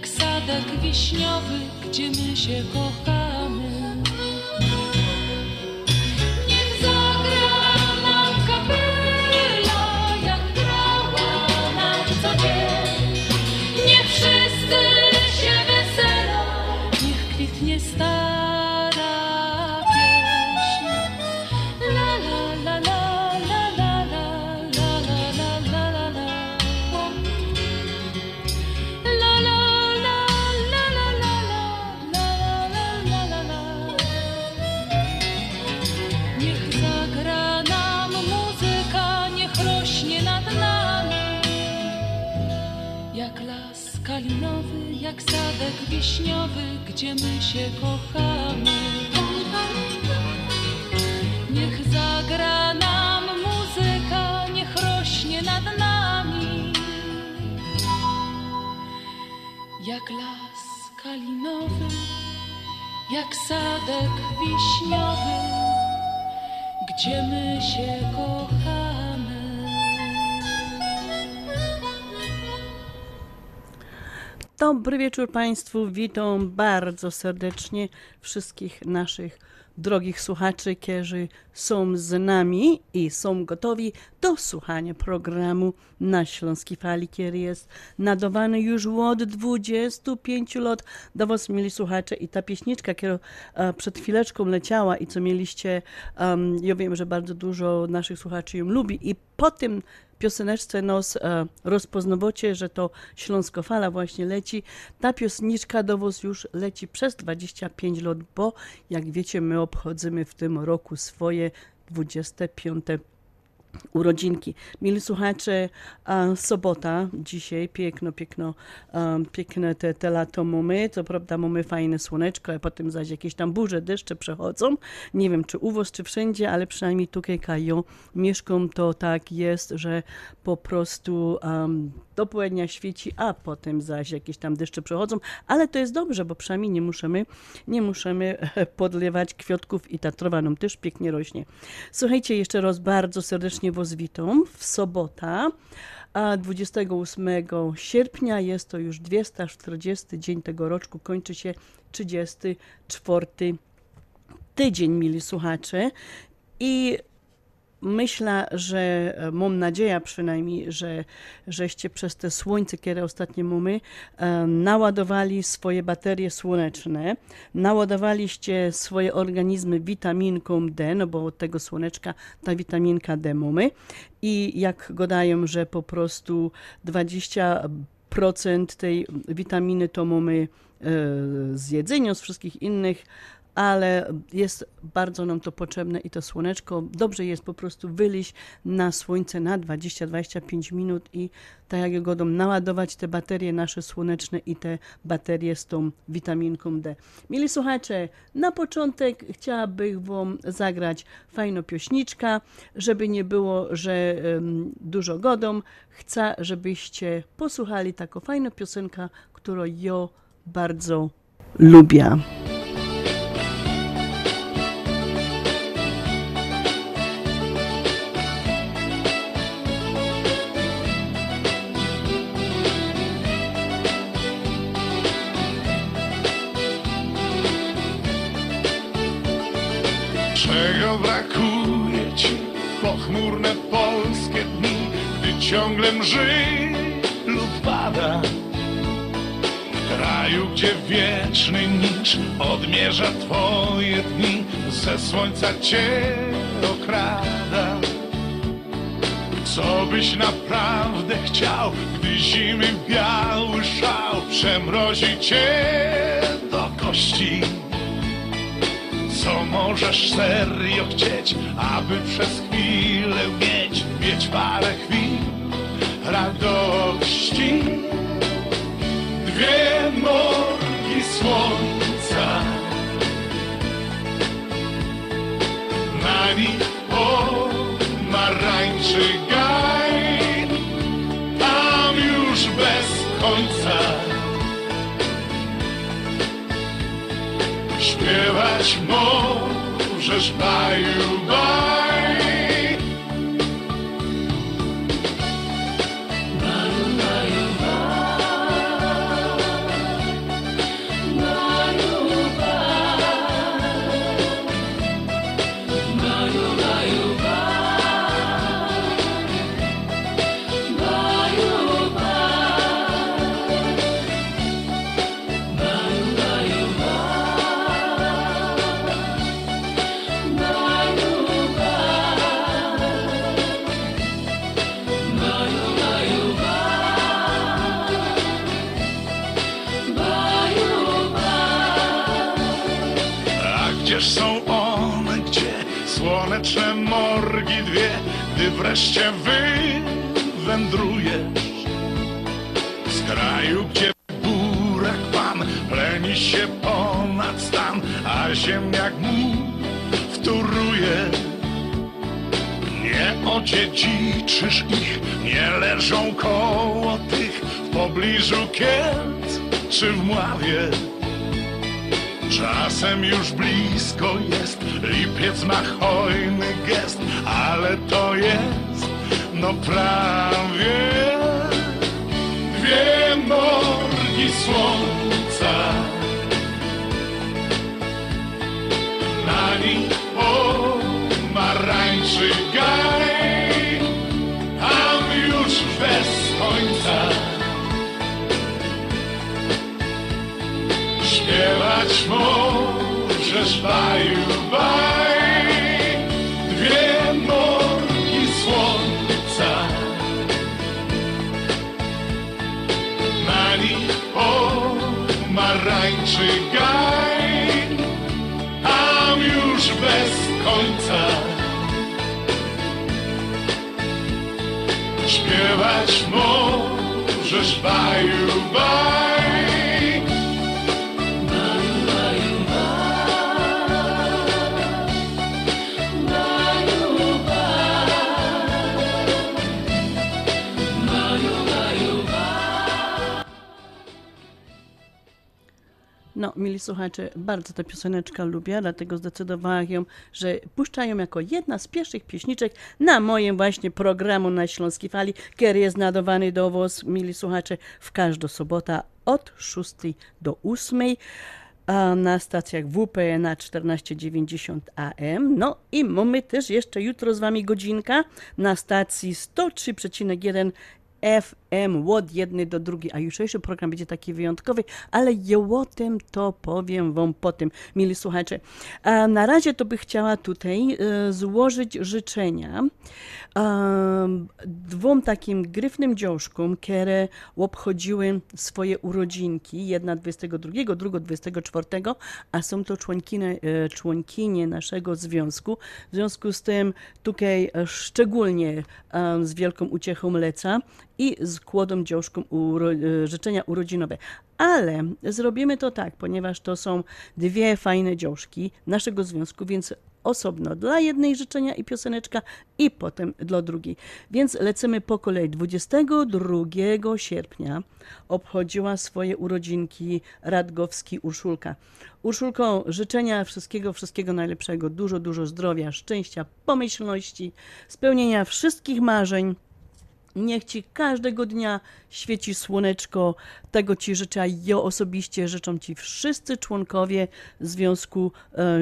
Jak sadek wiśniowy, gdzie my się kochamy. Gdzie my się kochamy. Niech zagra nam muzyka, niech rośnie nad nami. Jak las kalinowy, jak sadek wiśniowy, gdzie my się kochamy. Dobry wieczór Państwu. Witam bardzo serdecznie wszystkich naszych drogich słuchaczy, którzy są z nami i są gotowi do słuchania programu na Śląskiej Fali, który jest nadawany już od 25 lat do Was, mieli słuchacze. I ta pieśniczka, która e, przed chwileczką leciała i co mieliście, em, ja wiem, że bardzo dużo naszych słuchaczy ją lubi i po tym pioseneczce nos e, rozpoznawacie, że to Śląskofala właśnie leci. Ta piosniczka do was już leci przez 25 lat, bo jak wiecie, my obchodzimy w tym roku swoje 25 urodzinki. Mili słuchacze, sobota dzisiaj, piękno, piękno, piękne te, te lato mamy, co prawda mamy fajne słoneczko, a potem zaś jakieś tam burze, deszcze przechodzą. Nie wiem, czy u was, czy wszędzie, ale przynajmniej tutaj, Kajo, mieszkam, to tak jest, że po prostu um, do południa świeci, a potem zaś jakieś tam deszcze przechodzą, ale to jest dobrze, bo przynajmniej nie musimy, nie musimy podlewać kwiatków i ta trawa nam też pięknie rośnie. Słuchajcie, jeszcze raz bardzo serdecznie was witam w sobota, a 28 sierpnia jest to już 240 dzień tego roczku, kończy się 34 tydzień, mili słuchacze. I myślę, że mam nadzieję przynajmniej, że żeście przez te słońce, które ostatnio mamy, e, naładowali swoje baterie słoneczne, naładowaliście swoje organizmy witaminką D, no bo od tego słoneczka ta witaminka D mamy i jak gadają, że po prostu 20% tej witaminy to mamy e, z jedzenia, z wszystkich innych, ale jest bardzo nam to potrzebne i to słoneczko. Dobrze jest po prostu wyjść na słońce na 20-25 minut i tak jak godą naładować te baterie nasze słoneczne i te baterie z tą witaminką D. Mili słuchacze, na początek chciałabym wam zagrać fajną piośniczka, żeby nie było, że um, dużo godą. Chcę, żebyście posłuchali taką fajną piosenkę, którą ja bardzo lubię. Ciągle mrzy lub pada? W kraju, gdzie wieczny nicz odmierza twoje dni, ze słońca cię okrada. Co byś naprawdę chciał, gdy zimy biały szał przemrozi cię do kości? Co możesz serio chcieć, aby przez chwilę mieć, mieć parę chwil radości? Dwie morgi słońca, na nich pomarańczy gaj, tam już bez końca. Śpiewać możesz baju, baj. Morgi dwie, gdy wreszcie wywędrujesz z kraju, gdzie burak pan pleni się ponad stan, a ziemniak mu wtóruje. Nie odziedziczysz ich, nie leżą koło tych w pobliżu Kielc czy w Mławie. Czasem już blisko jest, lipiec ma hojny gest, ale to jest, no prawie dwie morgi słońca. Na nich pomarańczy gaj, Śpiewać możesz baju, baj. Dwie morgi słońca. Na nich pomarańczy gaj Tam już bez końca. Śpiewać możesz baju, baj No, mili słuchacze, bardzo tę pioseneczkę lubię, dlatego zdecydowałam ją, że puszczę ją jako jedna z pierwszych pieśniczek na moim właśnie programu na Śląskiej Fali, który jest nadawany do was, mili słuchacze, w każdą sobotę od 6 do 8 a na stacjach WP na 1490 AM. No i mamy też jeszcze jutro z wami godzinka na stacji 103,1 F M, od jednej do drugiej. A jutrzejszy program będzie taki wyjątkowy, ale tym to powiem wam potem, mili słuchacze. A na razie to by chciała tutaj e, złożyć życzenia dwóm takim gryfnym dziążkom, które obchodziły swoje urodzinki, jedna 22, druga 24, a są to członkiny, e, członkinie naszego związku. W związku z tym tutaj e, szczególnie um, z wielką uciechą leca i z kłodą dziążką uro, e, życzenia urodzinowe. Ale zrobimy to tak, ponieważ to są dwie fajne dziążki naszego związku, więc osobno dla jednej życzenia i pioseneczka i potem dla drugiej. Więc lecimy po kolei. 22 sierpnia obchodziła swoje urodzinki Radgowski Urszulka. Urszulko, życzenia wszystkiego, wszystkiego najlepszego, dużo, dużo zdrowia, szczęścia, pomyślności, spełnienia wszystkich marzeń. Niech Ci każdego dnia świeci słoneczko. Tego Ci życzę ja osobiście. Życzą Ci wszyscy członkowie Związku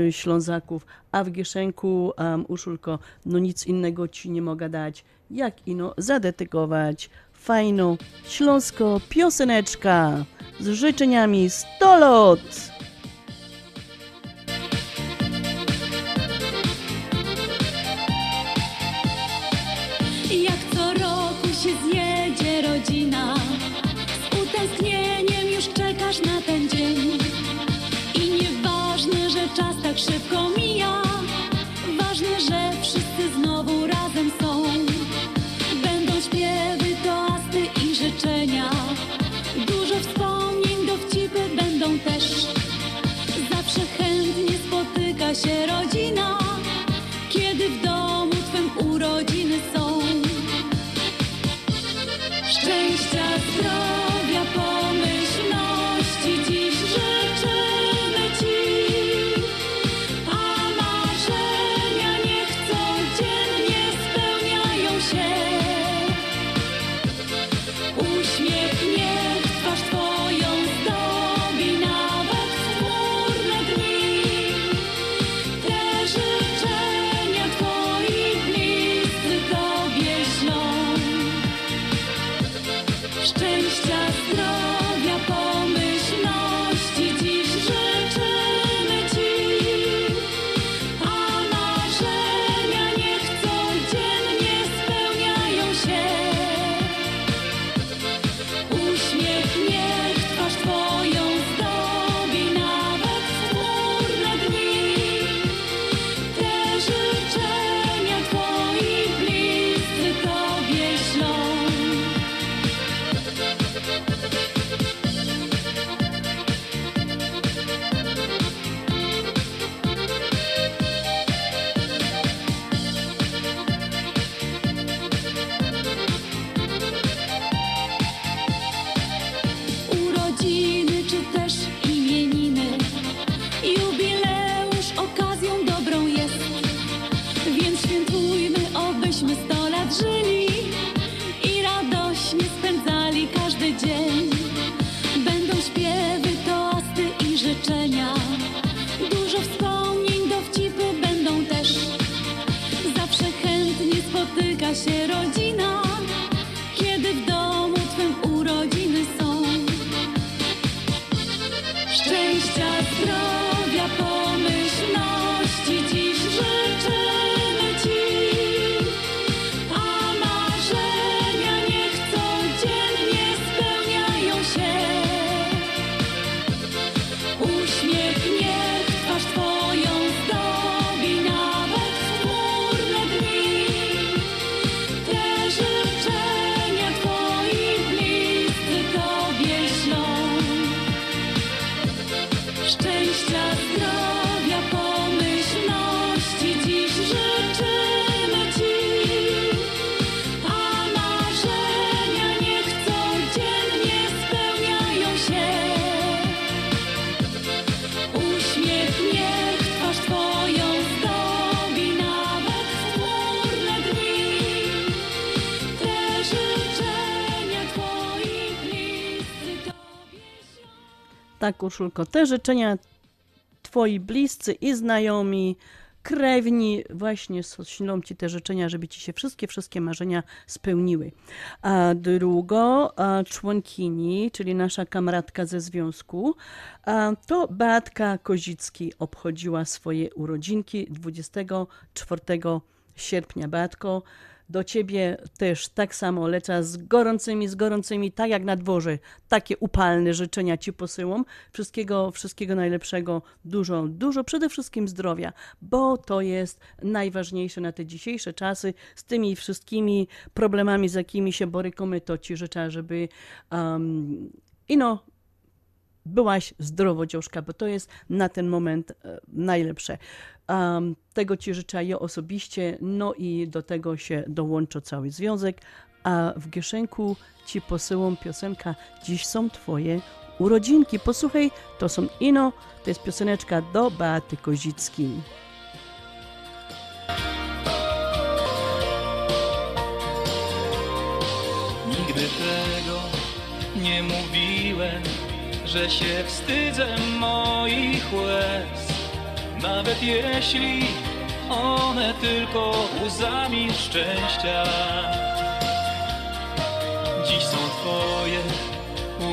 e, Ślązaków. A w Gieszenku, um, Uszulko, no nic innego Ci nie mogę dać, jak ino zadedykować fajną śląsko pioseneczka z życzeniami 100 lat! Że Urszulko, te życzenia Twoi bliscy i znajomi krewni właśnie ślą Ci te życzenia, żeby Ci się wszystkie, wszystkie marzenia spełniły. A drugo, a członkini, czyli nasza kamratka ze związku, to Beatka Kozicki obchodziła swoje urodzinki 24 sierpnia. Beatko, do ciebie też tak samo lecę z gorącymi, z gorącymi, tak jak na dworze. Takie upalne życzenia ci posyłam. Wszystkiego, wszystkiego najlepszego, dużo, dużo, przede wszystkim zdrowia, bo to jest najważniejsze na te dzisiejsze czasy. Z tymi wszystkimi problemami, z jakimi się borykamy, to ci życzę, żeby um, ino byłaś zdrowodzioszka, bo to jest na ten moment e, najlepsze. Um, tego Ci życzę ja osobiście, no i do tego się dołączy cały związek, a w Gieszenku Ci posyłam piosenka Dziś są Twoje urodzinki. Posłuchaj, to są ino, to jest pioseneczka do Beaty Kozickiej. Nigdy tego nie mówiłem że się wstydzę moich łez Nawet jeśli one tylko łzami szczęścia. Dziś są twoje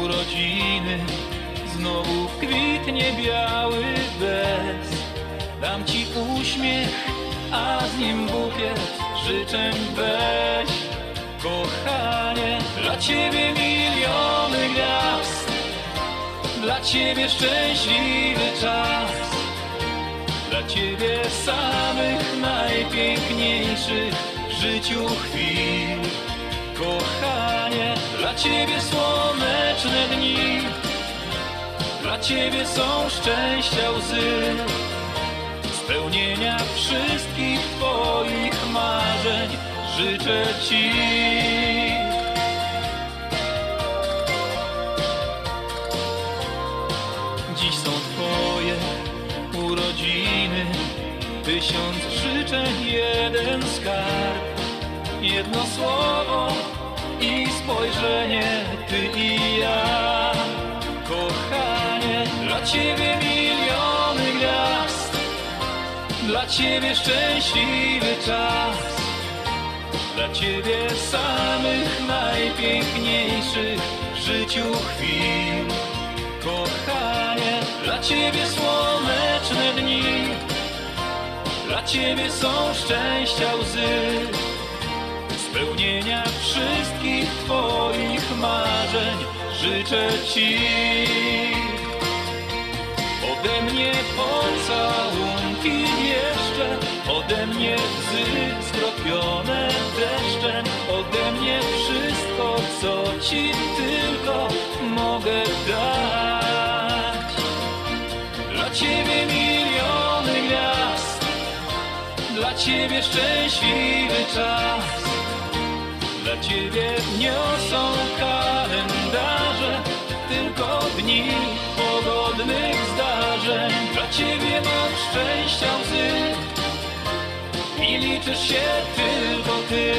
urodziny Znowu kwitnie biały bez. Dam ci uśmiech, a z nim bukiet życzeń weź. Kochanie, dla ciebie miliony gwiazd dla Ciebie szczęśliwy czas Dla Ciebie samych najpiękniejszych w życiu chwil. Kochanie, dla Ciebie słoneczne dni. Dla Ciebie są szczęścia łzy. Spełnienia wszystkich Twoich marzeń życzę Ci Tysiąc życzeń, jeden skarb Jedno słowo i spojrzenie Ty i ja. Kochanie, dla Ciebie miliony gwiazd Dla Ciebie szczęśliwy czas. Dla Ciebie samych najpiękniejszych w życiu chwil. Kochanie, dla Ciebie słoneczne dni Ciebie są szczęścia łzy. Spełnienia wszystkich Twoich marzeń Życzę Ci. Ode mnie pocałunki jeszcze Ode mnie łzy skropione deszczem Ode mnie wszystko, co Ci tylko mogę dać Ciebie szczęśliwy czas. Dla Ciebie niosą kalendarze Tylko dni pogodnych zdarzeń. Dla Ciebie mam szczęścia łzy I liczysz się tylko Ty.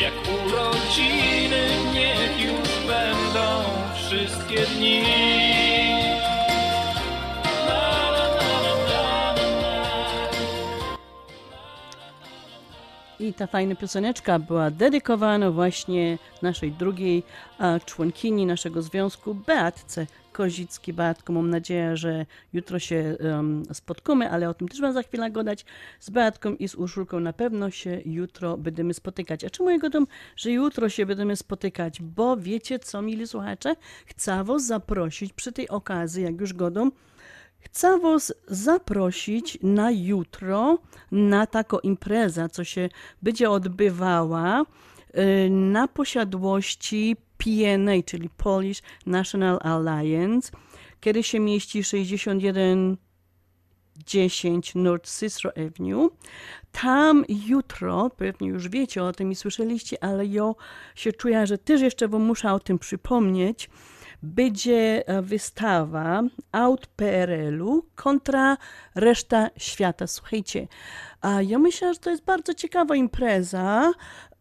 Jak urodziny niech już będą wszystkie dni I ta fajna pioseneczka była dedykowana właśnie naszej drugiej członkini naszego związku, Beatce Kozicki. Beatko, mam nadzieję, że jutro się um, spotkamy, ale o tym też wam za chwilę gadać. Z Beatką i z Urszulką na pewno się jutro będziemy spotykać. A czemu ja gadam, że jutro się będziemy spotykać? Bo wiecie co, mili słuchacze? Chcę was zaprosić przy tej okazji, jak już godą, Chcę Was zaprosić na jutro na taką imprezę, co się będzie odbywała y, na posiadłości PNA, czyli Polish National Alliance, kiedy się mieści 61 10 North Cicero Avenue. Tam jutro, pewnie już wiecie o tym i słyszeliście, ale ja się czuję, że też jeszcze wam muszę o tym przypomnieć będzie e, wystawa aut PRL-u kontra reszta świata. Słuchajcie, ja myślę, że to jest bardzo ciekawa impreza.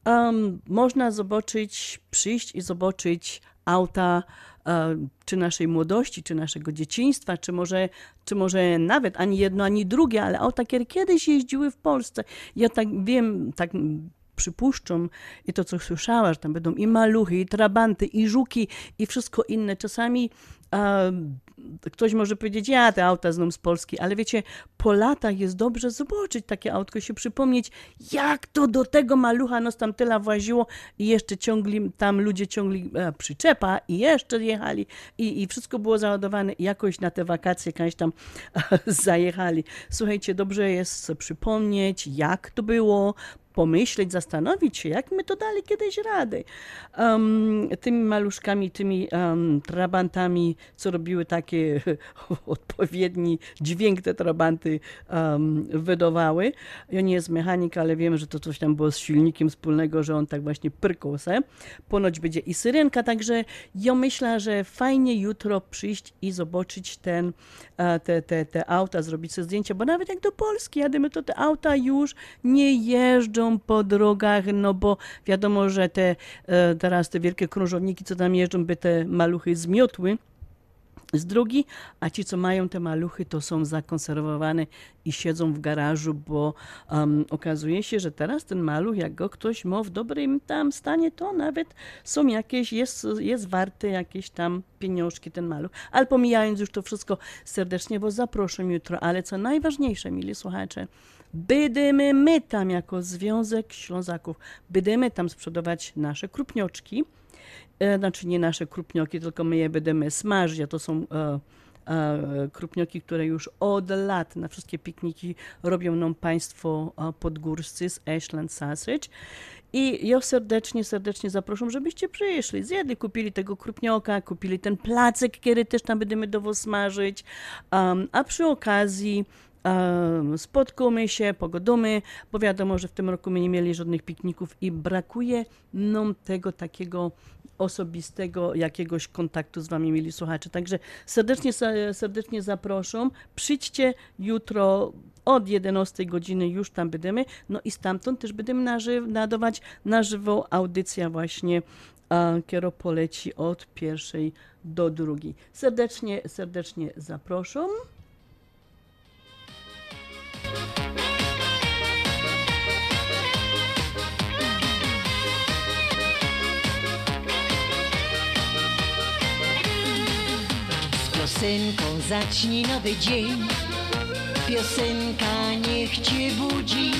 Um, można zobaczyć, przyjść i zobaczyć auta e, czy naszej młodości, czy naszego dzieciństwa, czy może, czy może nawet ani jedno, ani drugie, ale auta, które kiedyś jeździły w Polsce. Ja tak wiem, tak przypuszczam i to, co słyszała, że tam będą i maluchy, i trabanty, i żuki, i wszystko inne. Czasami a, ktoś może powiedzieć, ja te auta znam z Polski, ale wiecie, po latach jest dobrze zobaczyć takie autko, się przypomnieć, jak to do tego malucha nos tam tyle właziło i jeszcze ciągli, tam ludzie ciągli e, przyczepa i jeszcze jechali i, i wszystko było załadowane i jakoś na te wakacje kiedyś tam zajechali. Słuchajcie, dobrze jest przypomnieć, jak to było, pomyśleć, zastanowić się, jak my to dali kiedyś rady. Um, tymi maluszkami, tymi um, trabantami, co robiły takie odpowiedni dźwięk te trabanty um, wydawały. Ja nie jest mechanik, ale wiem, że to coś tam było z silnikiem wspólnego, że on tak właśnie pyrkał se. Ponoć będzie i syrenka, także ja myślę, że fajnie jutro przyjść i zobaczyć ten, te, te, te auta, zrobić sobie zdjęcia, bo nawet jak do Polski jadymy, to te auta już nie jeżdżą jeżdżą po drogach, no bo wiadomo, że te e, teraz te wielkie krążowniki, co tam jeżdżą, by te maluchy zmiotły z drogi, a ci, co mają te maluchy, to są zakonserwowane i siedzą w garażu, bo um, okazuje się, że teraz ten maluch, jak go ktoś ma w dobrym tam stanie, to nawet są jakieś, jest, jest warty jakieś tam pieniążki ten maluch. Ale pomijając już to wszystko serdecznie, bo zaproszę jutro, ale co najważniejsze, mili słuchacze, Będziemy my tam jako Związek Ślązaków, będziemy tam sprzedawać nasze krupnioczki, e, znaczy nie nasze krupnioki, tylko my je będziemy smażyć, a to są e, e, krupnioki, które już od lat na wszystkie pikniki robią nam państwo e, podgórscy z Ashland Sausage. I ja serdecznie, serdecznie zapraszam, żebyście przyszli, zjedli, kupili tego krupnioka, kupili ten placek, który też tam będziemy do was smażyć, um, a przy okazji spotkamy się, pogodumy, bo wiadomo, że w tym roku my nie mieli żadnych pikników i brakuje nam tego takiego osobistego jakiegoś kontaktu z wami, mieli słuchacze. Także serdecznie, serdecznie zapraszam. Przyjdźcie jutro od 11 godziny już tam będziemy, no i stamtąd też będziemy nażyw, nadawać na żywą audycję właśnie a kiero poleci od pierwszej do drugiej. Serdecznie, serdecznie zapraszam. Piosenką zacznij nowy dzień. Piosenka niech cię budzi,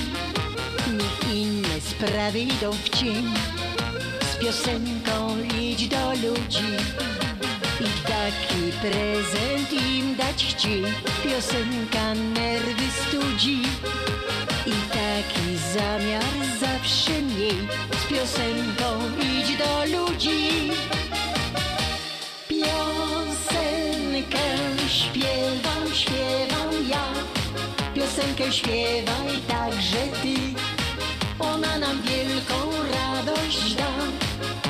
niech inne sprawy idą w cień. Z piosenką idź do ludzi taki prezent im dać chciej. Piosenka nerwy studzi i taki zamiar zawsze miej. Z piosenką idź do ludzi. śpiewam, śpiewam ja Piosenkę śpiewaj także ty Ona nam wielką radość da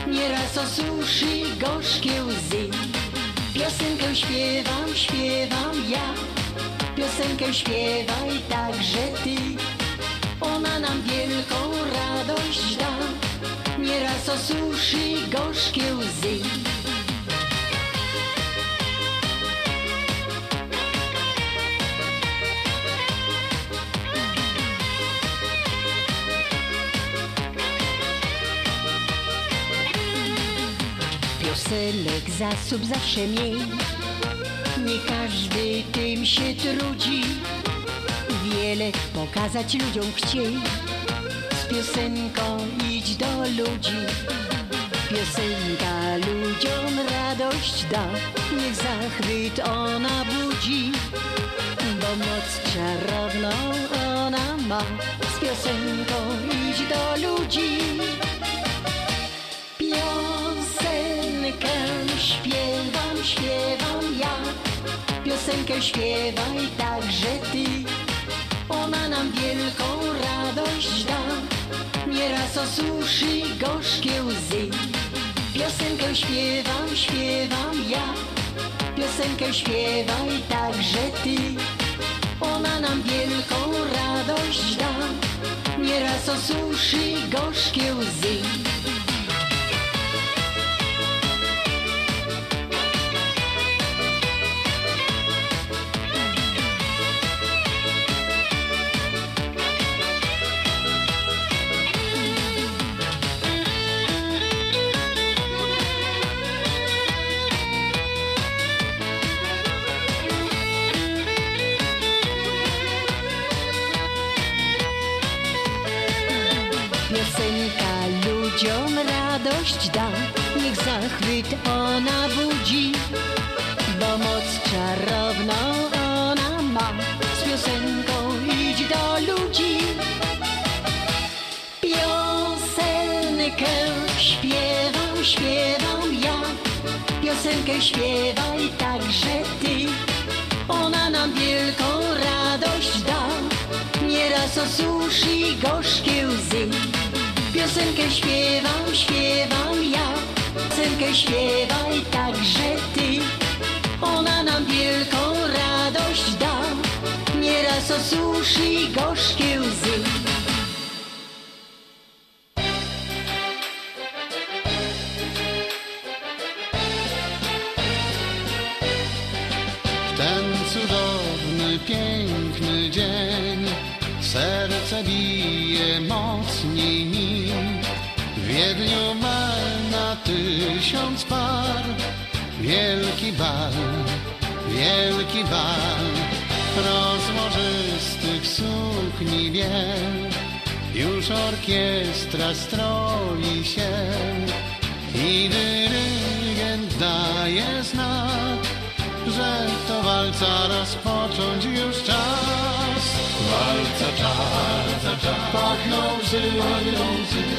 Nieraz osuszy gorzkie łzy Piosenkę śpiewam, śpiewam ja. Piosenkę śpiewaj także ty. Ona nam wielką radość da. Nieraz osuszy gorzkie łzy piosenek zasób zawsze miej. Nie każdy tym się trudzi, wiele pokazać ludziom chciej. Z piosenką idź do ludzi, piosenka ludziom radość da, niech zachwyt ona budzi, bo moc czarowną ona ma. Z piosenką idź do ludzi. Śpiewam, śpiewam ja. Piosenkę śpiewaj także ty. Ona nam wielką radość da. Nieraz osuszy gorzkie łzy. Piosenkę śpiewam, śpiewam ja. Piosenkę śpiewaj także ty. Ona nam wielką radość da. Nieraz osuszy gorzkie łzy ludziom radość da, niech zachwyt ona budzi, bo moc czarowną ona ma. Z piosenką idź do ludzi. Piosenkę śpiewam, śpiewam ja, piosenkę śpiewaj także ty. Ona nam wielką radość da, nieraz osuszy gorzkie łzy. Piosenkę śpiewam, śpiewam ja, piosenkę śpiewaj także ty. Ona nam wielką radość da, nieraz osuszy gorzkie łzy. Tysiąc par, wielki bal, wielki bal, rozłożystych sukni biel. Już orkiestra stroi się i dyrygent daje znak, że to walca rozpocząć już czas. Walca czas, pachną łzy,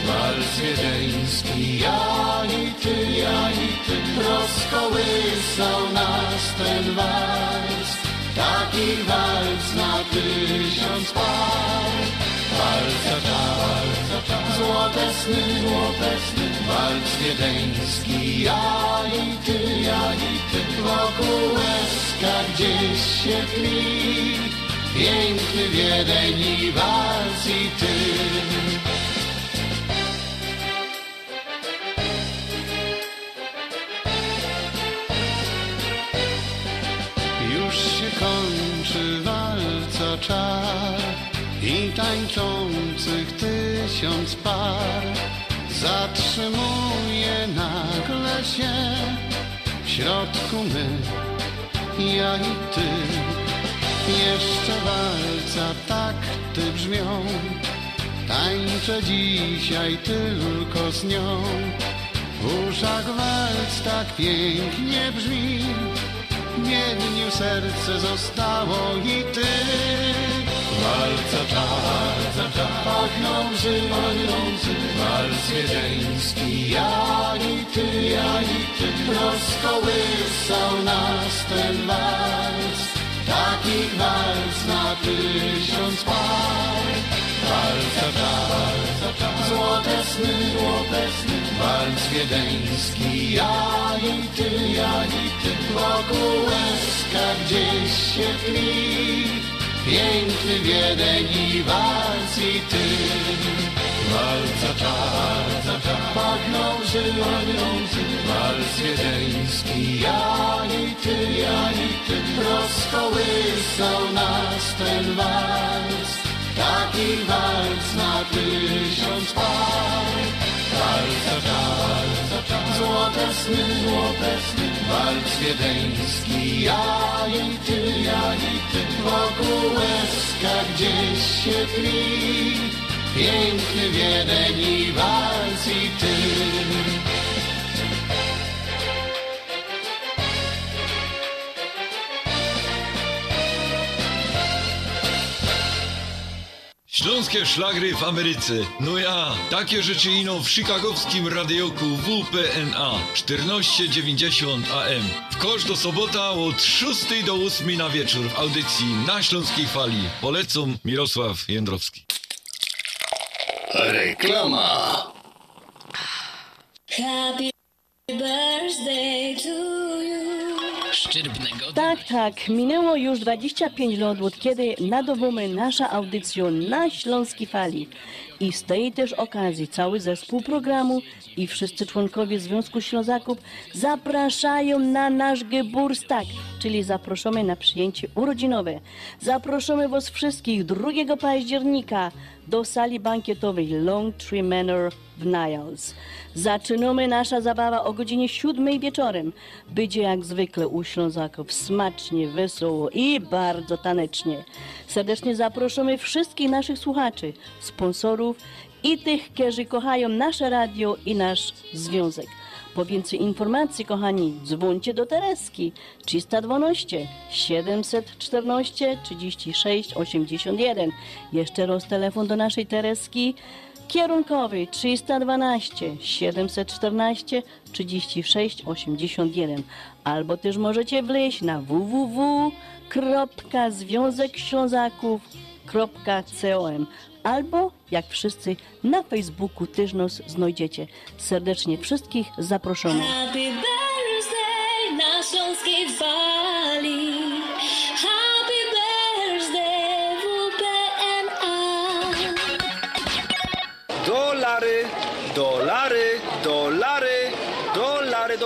walc wiedeński, ja i ty, ja i ty, rozkołysał nas ten walc. Taki walc na tysiąc par. Czas, złote sny, złote sny, walc wiedeński, ja i ty, ja i ty, wokół łezka gdzieś się tli, piękny Wiedeń i walc i ty. Już się kończy walca czar i tańczących tysiąc par zatrzymuje nagle się w środku my, ja i ty. Jeszcze walca takty brzmią, tańczę dzisiaj tylko z nią. W uszach walc tak pięknie brzmi, w serce zostało i ty. Walca czar, pachną łzy, walc wiedeński, ja i ty, ja i ty, rozkołysał nas ten walc, takich walc na tysiąc par. Walca czar, złote sny, złote sny, walc wiedeński, ja i ty, ja i ty, wokół łezka gdzieś się tli, piękny Wiedeń i walc i ty. Walca czar, pachną łzy, walc wiedeński, ja i ty, ja i ty, rozkołysał nas ten walc, taki walc na tysiąc par. Walca czar, złote sny, złote sny, walc wiedeński, ja i ty, ja i ty, wokół łezka gdzieś się tli, piękny Wiedeń i walc i ty. Śląskie szlagry w Ameryce. No ja, takie rzeczy ino w chicagowskim radioku WPNA 1490 AM. W kosz do sobota od 6 do 8 na wieczór w audycji na Śląskiej Fali. Polecam Mirosław Jędrowski. Reklama. Happy birthday to you. Tak, tak. Minęło już 25 lat od kiedy nadawamy nasza audycja na Śląskiej Fali. I z tej też okazji cały zespół programu i wszyscy członkowie Związku Ślązaków zapraszają na nasz Geburstag, czyli zaproszamy na przyjęcie urodzinowe. Zaproszamy Was wszystkich 2 października do sali bankietowej Long Tree Manor w Niles. Zaczynamy nasza zabawa o godzinie 7 wieczorem. Będzie jak zwykle u Ślązaków smacznie, wesoło i bardzo tanecznie. Serdecznie zapraszamy wszystkich naszych słuchaczy, sponsorów i tych, którzy kochają nasze radio i nasz związek. Po więcej informacji, kochani, dzwońcie do Tereski. 312 714 36 81. Jeszcze raz telefon do naszej Tereski. Kierunkowy 312 714 36 81 albo też możecie wleźć na www.związekślązaków.com albo jak wszyscy na Facebooku też nas znajdziecie. Serdecznie wszystkich zapraszamy. Happy birthday na Śląskiej.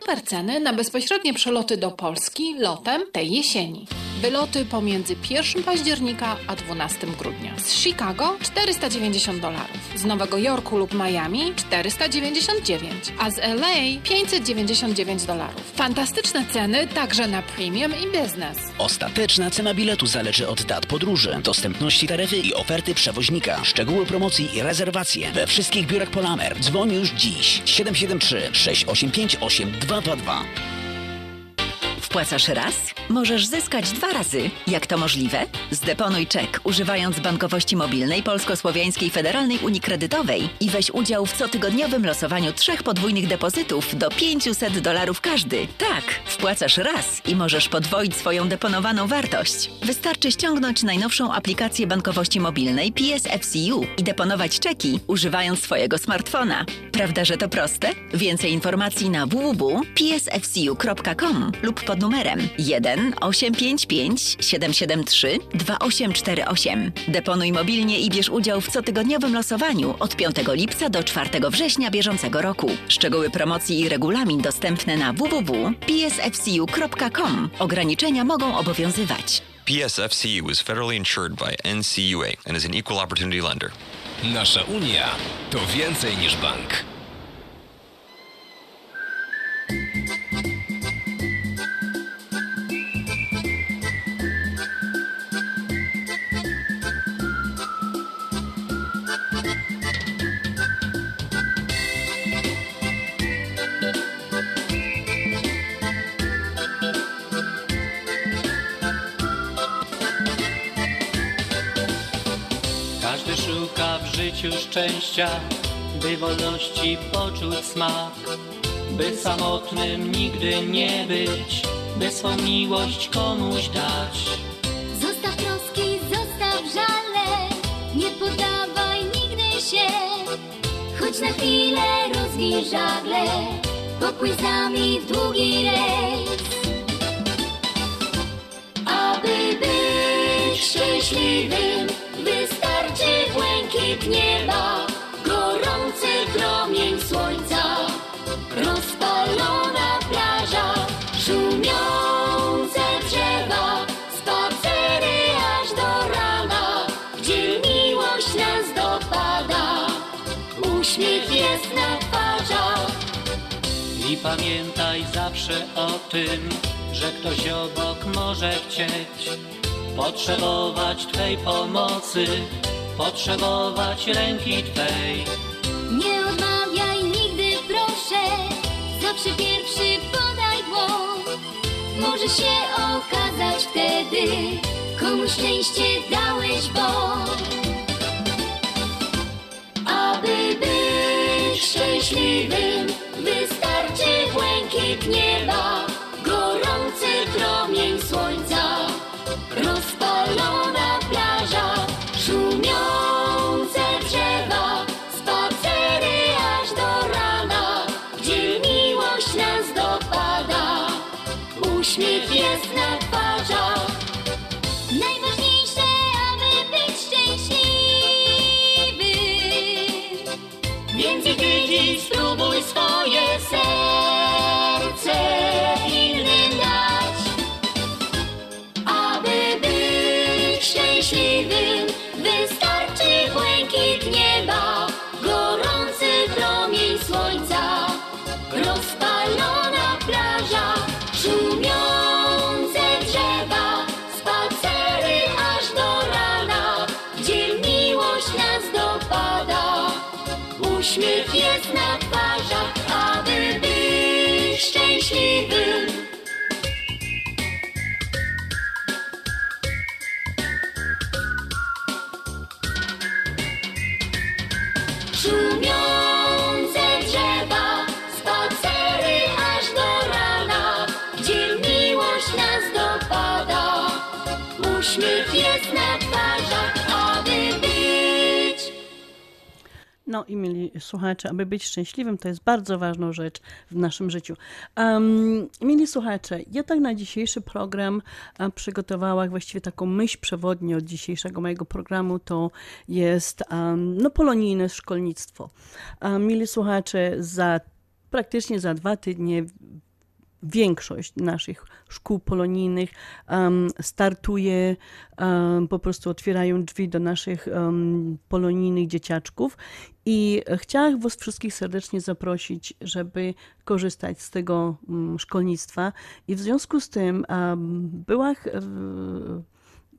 Super ceny na bezpośrednie przeloty do Polski lotem tej jesieni. Wyloty pomiędzy 1 października a 12 grudnia. Z Chicago 490 dolarów, z Nowego Jorku lub Miami 499, a z LA 599 dolarów. Fantastyczne ceny także na premium i business. Ostateczna cena biletu zależy od dat podróży, dostępności taryfy i oferty przewoźnika. Szczegóły promocji i rezerwacje we wszystkich biurach Polamer. Dzwoń już dziś 773 685 8222. Wpłacasz raz? Możesz zyskać dwa razy. Jak to możliwe? Zdeponuj czek używając bankowości mobilnej Polsko-Słowiańskiej Federalnej Unii Kredytowej i weź udział w cotygodniowym losowaniu trzech podwójnych depozytów do 500 dolarów każdy. Tak, wpłacasz raz i możesz podwoić swoją deponowaną wartość. Wystarczy ściągnąć najnowszą aplikację bankowości mobilnej PSFCU i deponować czeki używając swojego smartfona. Prawda, że to proste? Więcej informacji na www.psfcu.com lub pod numerem 1 855 773 2848. Deponuj mobilnie i bierz udział w cotygodniowym losowaniu od 5 lipca do 4 września bieżącego roku. Szczegóły promocji i regulamin dostępne na www.psfcu.com. Ograniczenia mogą obowiązywać. PSFCU is federally insured by NCUA and is an equal opportunity lender. Nasza Unia to więcej niż bank. Życiu szczęścia, by wolności poczuć smak, by samotnym nigdy nie być, by swą miłość komuś dać. Zostaw troski, zostaw żale, nie poddawaj nigdy się. Choć na chwilę rozwij żagle, popłyń z nami w długi rejs. Aby być szczęśliwym, wystarczy błękit nieba, gorący promień słońca, rozpalona plaża, szumiące drzewa, spacery aż do rana, gdzie miłość nas dopada, uśmiech jest na twarzach. I pamiętaj zawsze o tym, że ktoś obok może chcieć potrzebować Twej pomocy, potrzebować ręki Twej. Nie odmawiaj nigdy, proszę, zawsze pierwszy podaj dłoń. Może się okazać wtedy, komu szczęście dałeś, bo aby być szczęśliwym, wystarczy błękit nieba, i spróbuj swoje No i mieli słuchacze, aby być szczęśliwym, to jest bardzo ważna rzecz w naszym życiu. Um, mieli słuchacze, ja tak na dzisiejszy program a, przygotowałam właściwie taką myśl przewodnią od dzisiejszego mojego programu, to jest um, no, polonijne szkolnictwo. Um, mieli słuchacze, za praktycznie za dwa tygodnie większość naszych szkół polonijnych um, startuje, um, po prostu otwierają drzwi do naszych um, polonijnych dzieciaczków. I chciałam Was wszystkich serdecznie zaprosić, żeby korzystać z tego um, szkolnictwa. I w związku z tym była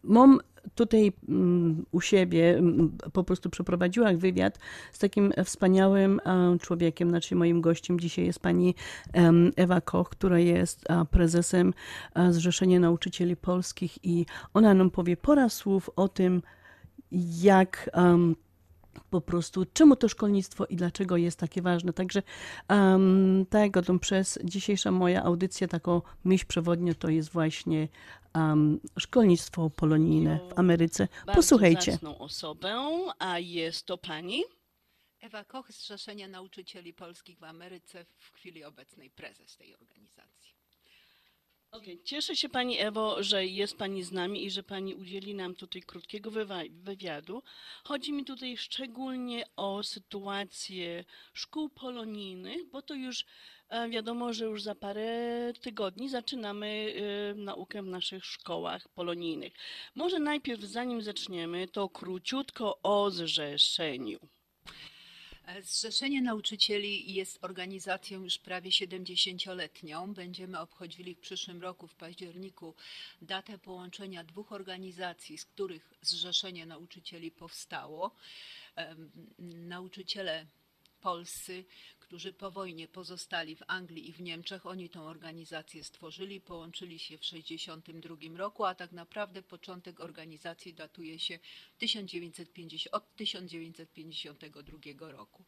mam tutaj mm, u siebie mm, po prostu przeprowadziłam wywiad z takim wspaniałym e, człowiekiem, znaczy moim gościem dzisiaj jest pani Ewa Koch, która jest e, prezesem e, Zrzeszenia Nauczycieli Polskich i ona nam powie pora słów o tym, jak po prostu, czemu to szkolnictwo i dlaczego jest takie ważne. Także um, tak, przez dzisiejsza moja audycja, taką myśl przewodnią, to jest właśnie um, szkolnictwo polonijne w Ameryce. Posłuchajcie. Osobę, a jest to pani? Ewa Koch z Zrzeszenia Nauczycieli Polskich w Ameryce, w chwili obecnej prezes tej organizacji. Okay. Cieszę się Pani Ewo, że jest Pani z nami i że Pani udzieli nam tutaj krótkiego wywiadu. Chodzi mi tutaj szczególnie o sytuację szkół polonijnych, bo to już wiadomo, że już za parę tygodni zaczynamy e, naukę w naszych szkołach polonijnych. Może najpierw, zanim zaczniemy, to króciutko o zrzeszeniu. Zrzeszenie Nauczycieli jest organizacją już prawie 70-letnią. Będziemy obchodzili w przyszłym roku, w październiku, datę połączenia dwóch organizacji, z których Zrzeszenie Nauczycieli powstało. Nauczyciele polscy, którzy po wojnie pozostali w Anglii i w Niemczech, oni tą organizację stworzyli, połączyli się w 1962 roku, a tak naprawdę początek organizacji datuje się 1950, od 1952 roku.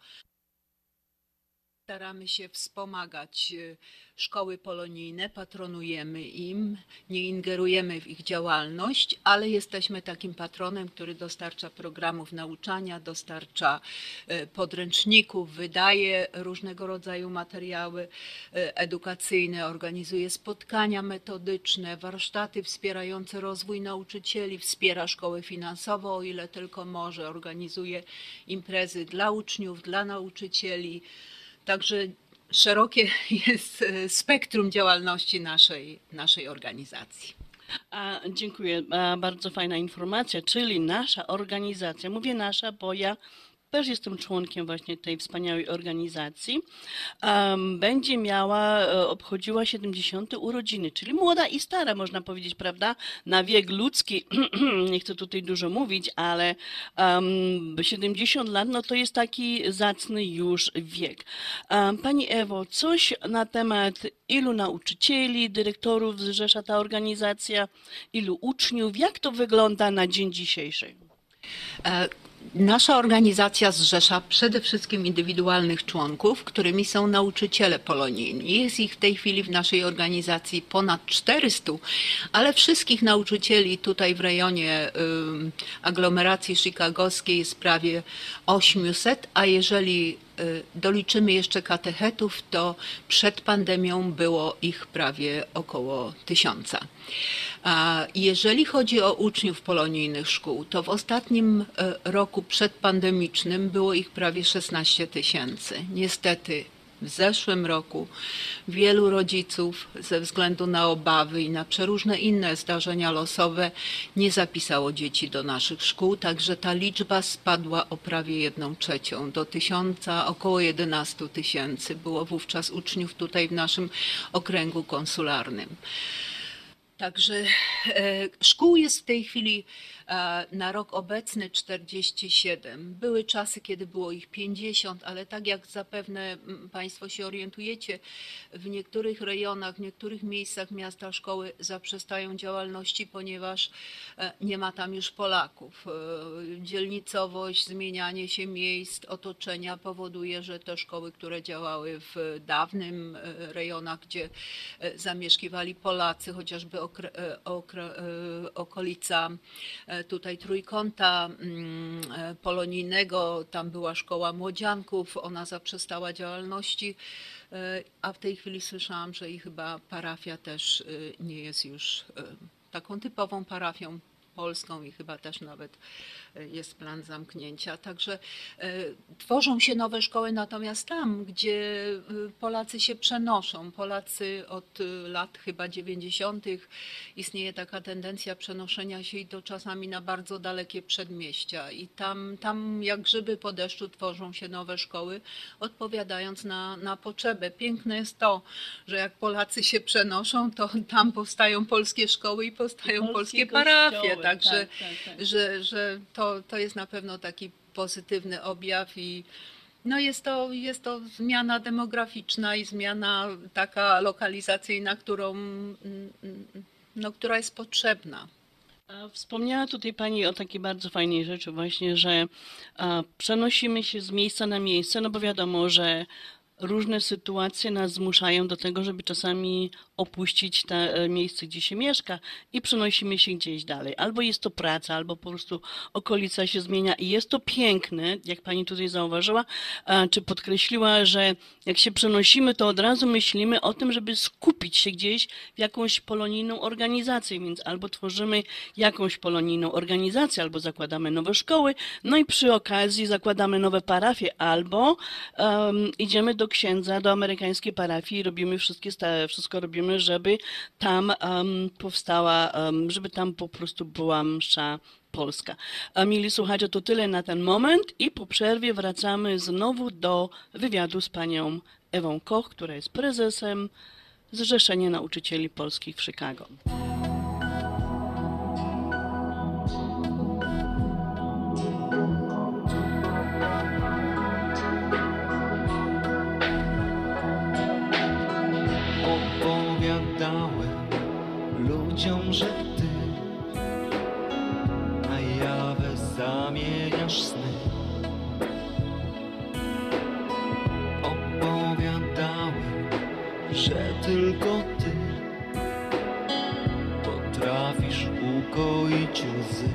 Staramy się wspomagać e, szkoły polonijne, patronujemy im, nie ingerujemy w ich działalność, ale jesteśmy takim patronem, który dostarcza programów nauczania, dostarcza e, podręczników, wydaje różnego rodzaju materiały e, edukacyjne, organizuje spotkania metodyczne, warsztaty wspierające rozwój nauczycieli, wspiera szkoły finansowo, o ile tylko może, organizuje imprezy dla uczniów, dla nauczycieli. Także szerokie jest e, spektrum działalności naszej, naszej organizacji. A, dziękuję, a, bardzo fajna informacja, czyli nasza organizacja, mówię nasza, bo ja też jestem członkiem właśnie tej wspaniałej organizacji, będzie miała, e, obchodziła 70. urodziny, czyli młoda i stara, można powiedzieć, prawda? Na wiek ludzki, nie chcę tutaj dużo mówić, ale um, 70 lat, no to jest taki zacny już wiek. Pani Ewo, coś na temat ilu nauczycieli, dyrektorów zrzesza ta organizacja, ilu uczniów, jak to wygląda na dzień dzisiejszy? E, Nasza organizacja zrzesza przede wszystkim indywidualnych członków, którymi są nauczyciele polonijni. Jest ich w tej chwili w naszej organizacji ponad 400, ale wszystkich nauczycieli tutaj w rejonie aglomeracji chicagowskiej jest prawie 800, a jeżeli doliczymy jeszcze katechetów, to przed pandemią było ich prawie około tysiąca. A Jeżeli chodzi o uczniów polonijnych szkół, to w ostatnim roku roku przedpandemicznym było ich prawie 16 tysięcy. Niestety w zeszłym roku wielu rodziców ze względu na obawy i na przeróżne inne zdarzenia losowe nie zapisało dzieci do naszych szkół, także ta liczba spadła o prawie jedną trzecią. Do tysiąca, około 11 tysięcy było wówczas uczniów tutaj w naszym okręgu konsularnym. Także e, szkół jest w tej chwili na rok obecny 47. Były czasy, kiedy było ich 50, ale tak jak zapewne m, Państwo się orientujecie, w niektórych rejonach, w niektórych miejscach miasta szkoły zaprzestają działalności, ponieważ e, nie ma tam już Polaków. E, Dzielnicowość, zmienianie się miejsc, otoczenia powoduje, że te szkoły, które działały w dawnym e, rejonach, gdzie e, zamieszkiwali Polacy, chociażby okre, e, okre, e, okolica e, tutaj trójkąta mm, e, polonijnego, tam była szkoła młodzianków, ona zaprzestała działalności, e, a w tej chwili słyszałam, że i chyba parafia też e, nie jest już e, taką typową parafią polską i chyba też nawet e, jest plan zamknięcia. Także e, tworzą się nowe szkoły, natomiast tam, gdzie e, Polacy się przenoszą, Polacy od e, lat chyba 90. istnieje taka tendencja przenoszenia się i to czasami na bardzo dalekie przedmieścia i tam, tam jak grzyby po deszczu tworzą się nowe szkoły, odpowiadając na, na potrzebę. Piękne jest to, że jak Polacy się przenoszą, to tam powstają polskie szkoły i powstają Polskie polskie kościoły, parafie, także tak, tak, tak. Że, że to, to jest na pewno taki pozytywny objaw i no jest, to, jest to zmiana demograficzna i zmiana taka lokalizacyjna, którą, mm, mm, no, która jest potrzebna. Wspomniała tutaj Pani o takiej bardzo fajnej rzeczy właśnie, że przenosimy się z miejsca na miejsce, no bo wiadomo, że różne sytuacje nas zmuszają do tego, żeby czasami opuścić te e, miejsce, gdzie się mieszka i przenosimy się gdzieś dalej. Albo jest to praca, albo po prostu okolica się zmienia i jest to piękne, jak Pani tutaj zauważyła, czy podkreśliła, że jak się przenosimy, to od razu myślimy o tym, żeby skupić się gdzieś w jakąś polonijną organizację, więc albo tworzymy jakąś polonijną organizację, albo zakładamy nowe szkoły, no i przy okazji zakładamy nowe parafie, albo um, idziemy do księdza, do amerykańskiej parafii i robimy wszystkie, wszystko robimy, żeby tam um, powstała, um, żeby tam po prostu była msza polska. A mili słuchacze, to tyle na ten moment i po przerwie wracamy znowu do wywiadu z panią Ewą Koch, która jest prezesem Zrzeszenia Nauczycieli Polskich w Chicago. Zamieniasz sny. Opowiadałem, że tylko ty potrafisz ukoić łzy.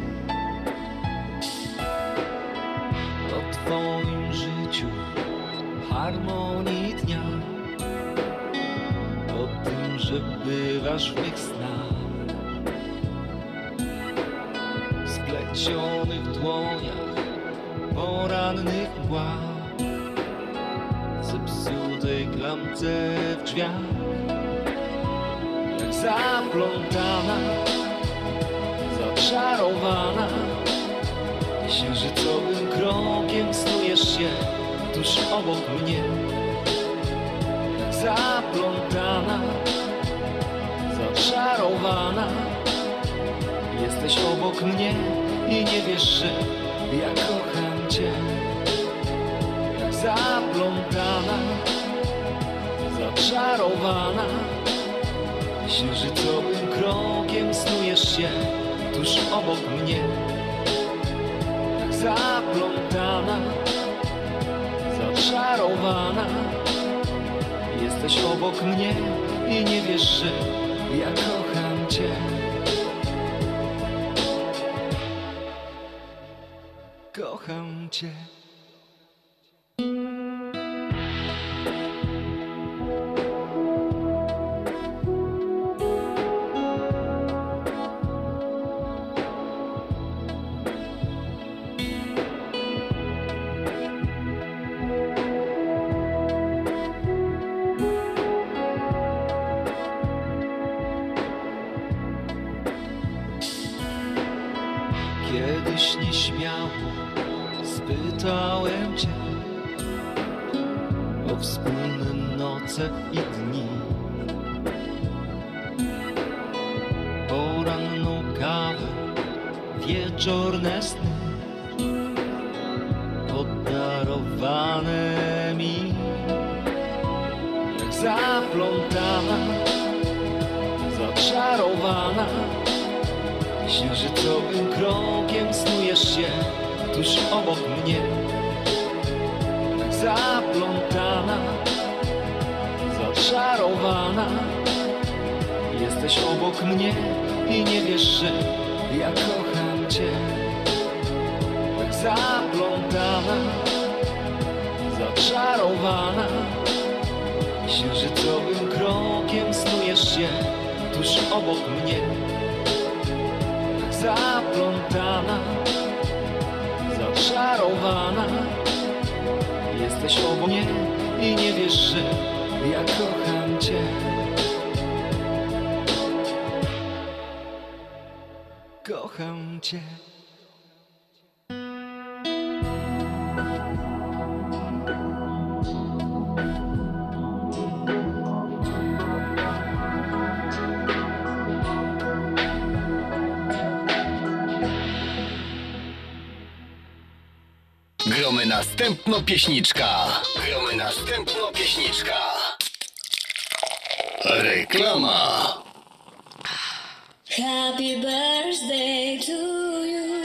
O twoim życiu, harmonii dnia o tym, że bywasz w mych Splecionych dłoniach porannych mgła Zepsutej klamce w drzwiach Jak zaplątana, zaczarowana. Księżycowym krokiem snujesz się tuż obok mnie. Jak zaplątana, zaczarowana. Jesteś obok mnie i nie wiesz, że ja kocham Cię. Zaplątana, zaczarowana. Księżycowym krokiem snujesz się tuż obok mnie. Zaplątana, zaczarowana. Jesteś obok mnie i nie wiesz, że ja kocham Cię. Kocham Mi. Jak zaplątana, zaczarowana. Księżycowym krokiem snujesz się tuż obok mnie. Tak zaplątana, zaczarowana. Jesteś obok mnie i nie wiesz, że ja kocham Cię. Tak zaplątana, zaczarowana Księżycowym krokiem snujesz się tuż obok mnie. Tak zaplątana, zaczarowana. Jesteś obok mnie i nie wiesz, że ja kocham Cię. Kocham Cię Gromy następno pieśniczka. Gromy następno pieśniczka. Reklama. Happy birthday to you.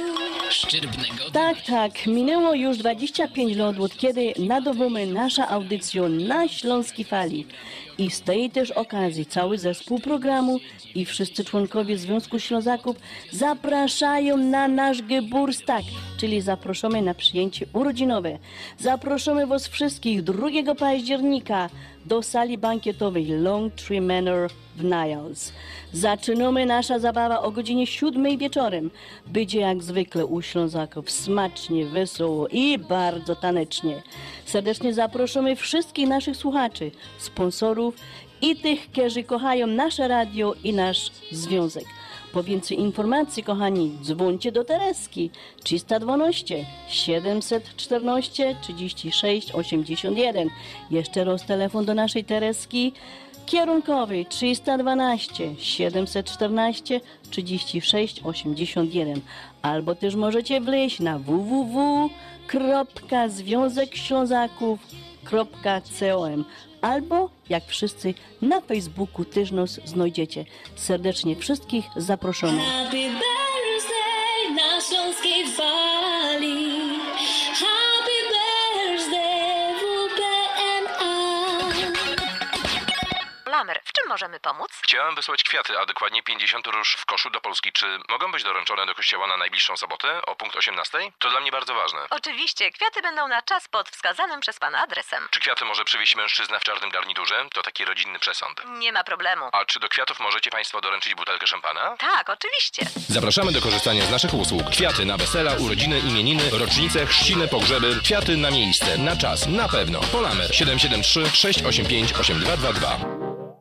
Szczyrbnego Tak, tak. Minęło już 25 lat od kiedy nadawamy nasza audycja na Śląskiej Fali. I z tej też okazji cały zespół programu i wszyscy członkowie Związku Ślązaków zapraszają na nasz Geburstag, czyli zaproszamy na przyjęcie urodzinowe. Zapraszamy Was wszystkich 2 października do sali bankietowej Long Tree Manor w Niles. Zaczynamy nasza zabawa o godzinie 7 wieczorem. Będzie jak zwykle u Ślązaków smacznie, wesoło i bardzo tanecznie. Serdecznie zapraszamy wszystkich naszych słuchaczy, sponsorów i tych, którzy kochają nasze radio i nasz związek. Po więcej informacji, kochani, dzwońcie do Tereski. 312 714 36 81. Jeszcze raz telefon do naszej Tereski. Kierunkowy 312 714 36 81 albo też możecie wleźć na www.związekślązaków.com albo jak wszyscy na Facebooku też znajdziecie. Serdecznie wszystkich zaproszony. Happy birthday na Śląskiej Fali. Lamer, w czym możemy pomóc? Chciałem wysłać kwiaty, a dokładnie 50 róż w koszu do Polski. Czy mogą być doręczone do kościoła na najbliższą sobotę o punkt 18? To dla mnie bardzo ważne. Oczywiście, kwiaty będą na czas pod wskazanym przez pana adresem. Czy kwiaty może przywieźć mężczyzna w czarnym garniturze? To taki rodzinny przesąd. Nie ma problemu. A czy do kwiatów możecie Państwo doręczyć butelkę szampana? Tak, oczywiście. Zapraszamy do korzystania z naszych usług. Kwiaty na wesela, urodziny, imieniny, rocznice, chrzciny, pogrzeby. Kwiaty na miejsce, na czas, na pewno. Polamer 773 685 8222.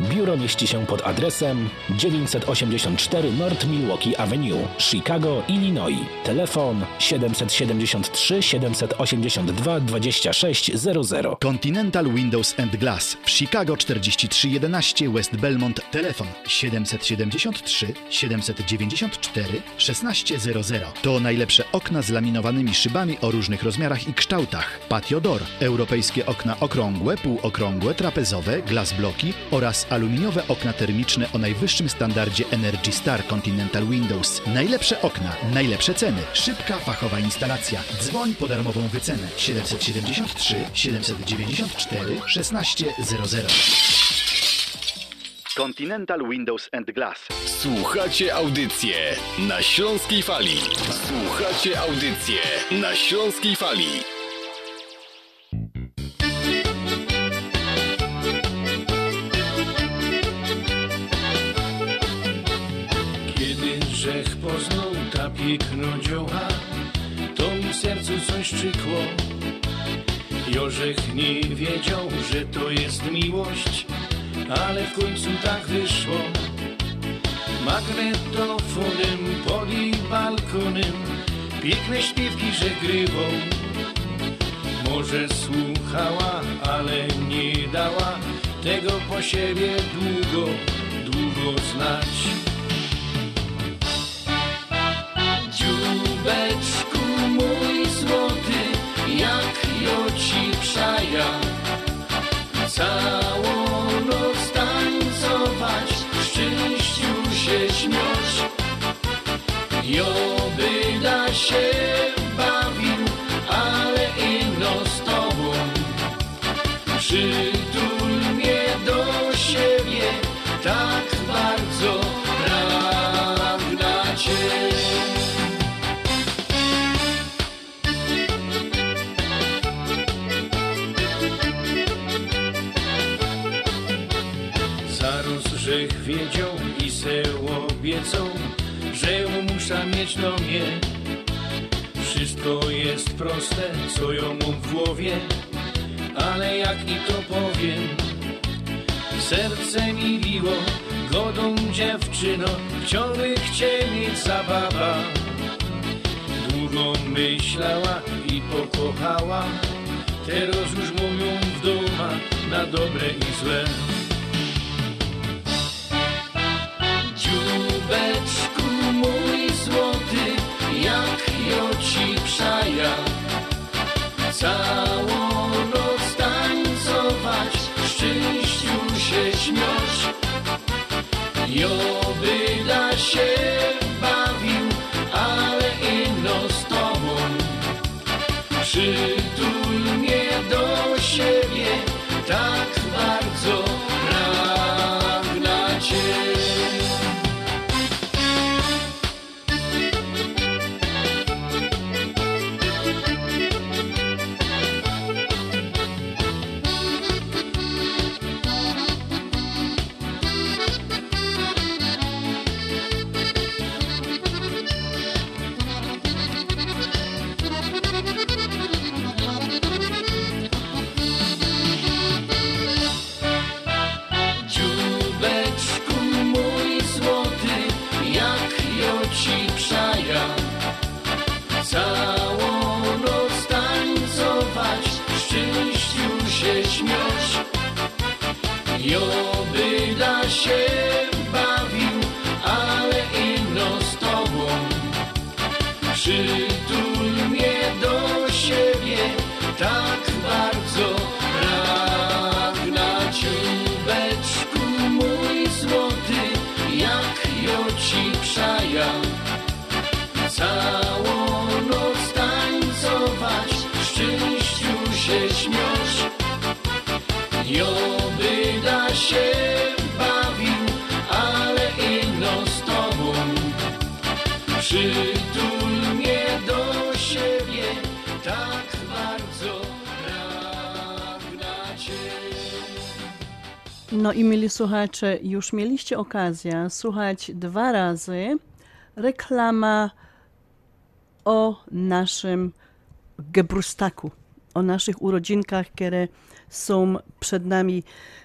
Biuro mieści się pod adresem 984 North Milwaukee Avenue, Chicago, Illinois. Telefon 773 782 2600. Continental Windows and Glass w Chicago 4311 West Belmont. Telefon 773 794 1600. To najlepsze okna z laminowanymi szybami o różnych rozmiarach i kształtach. Patio Door, europejskie okna okrągłe, półokrągłe, trapezowe, glass bloki oraz aluminiowe okna termiczne o najwyższym standardzie Energy Star Continental Windows. Najlepsze okna, najlepsze ceny, szybka, fachowa instalacja. Dzwoń po darmową wycenę 773 794 1600. Continental Windows and Glass. Słuchacie audycję na Śląskiej Fali. Słuchacie audycję na Śląskiej Fali. Piękno dzioła, to mi sercu coś czykło. Jorzech nie wiedział, że to jest miłość, ale w końcu tak wyszło. Magnetofonem jej balkonem piękne śpiewki żegrywał. Może słuchała, ale nie dała tego po siebie długo, długo znać. Dziubeczku mój złoty, jak joci przaja, całą noc tańcować, szczęściu się śmiać. Joby da się bawił, ale ino z tobą. Przytul mnie do siebie, tak bardzo pragnę mieć mnie. Wszystko jest proste, co ją mam w głowie, ale jak i to powiem, serce mi biło, godą dziewczyno, chciałby chcieć zabawa. Długo myślała i pokochała, teraz już mówią w doma na dobre i złe. Dziubeczku mój przaja, całą noc tańcować, szczęściu się śmiać. Joby da się No i mieli słuchacze, już mieliście okazję słuchać dwa razy reklama o naszym gebrustaku. o naszych urodzinkach, które są przed nami.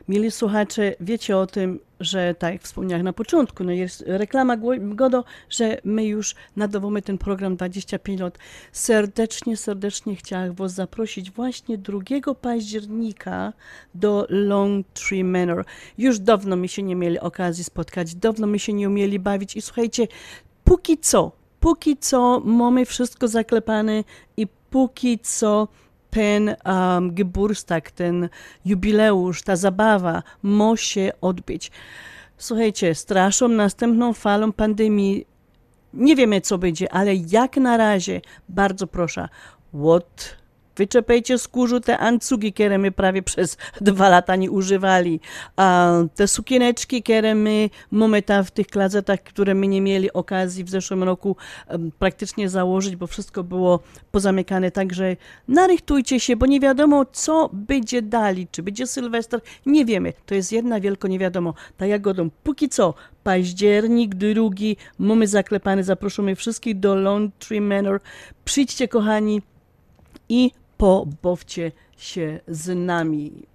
Mili słuchacze, wiecie o tym, że tak jak na początku, no jest reklama Godo, że my już nadawamy ten program 25 lat. Serdecznie, serdecznie chciałam Was zaprosić właśnie 2 października do Long Tree Manor. Już dawno my się nie mieli okazji spotkać, dawno my się nie umieli bawić i słuchajcie, póki co, póki co mamy wszystko zaklepane i póki co ten um, ten jubileusz, ta zabawa może się odbyć. Słuchajcie, straszą następną falą pandemii. Nie wiemy, co będzie, ale jak na razie, bardzo proszę, what Wyczepajcie z kurzu te ancugi, które my prawie przez dwa lata nie używali. A te sukieneczki, które my mamy tam w tych klazetach, które my nie mieli okazji w zeszłym roku praktycznie założyć, bo wszystko było pozamykane. Także narychtujcie się, bo nie wiadomo, co będzie dali. Czy będzie Sylwester? Nie wiemy. To jest jedna wielko nie wiadomo. Ta jagodą. Póki co, październik drugi, mamy zaklepany. Zapraszamy wszystkich do Tree Manor. Przyjdźcie, kochani, i pobawcie się z nami.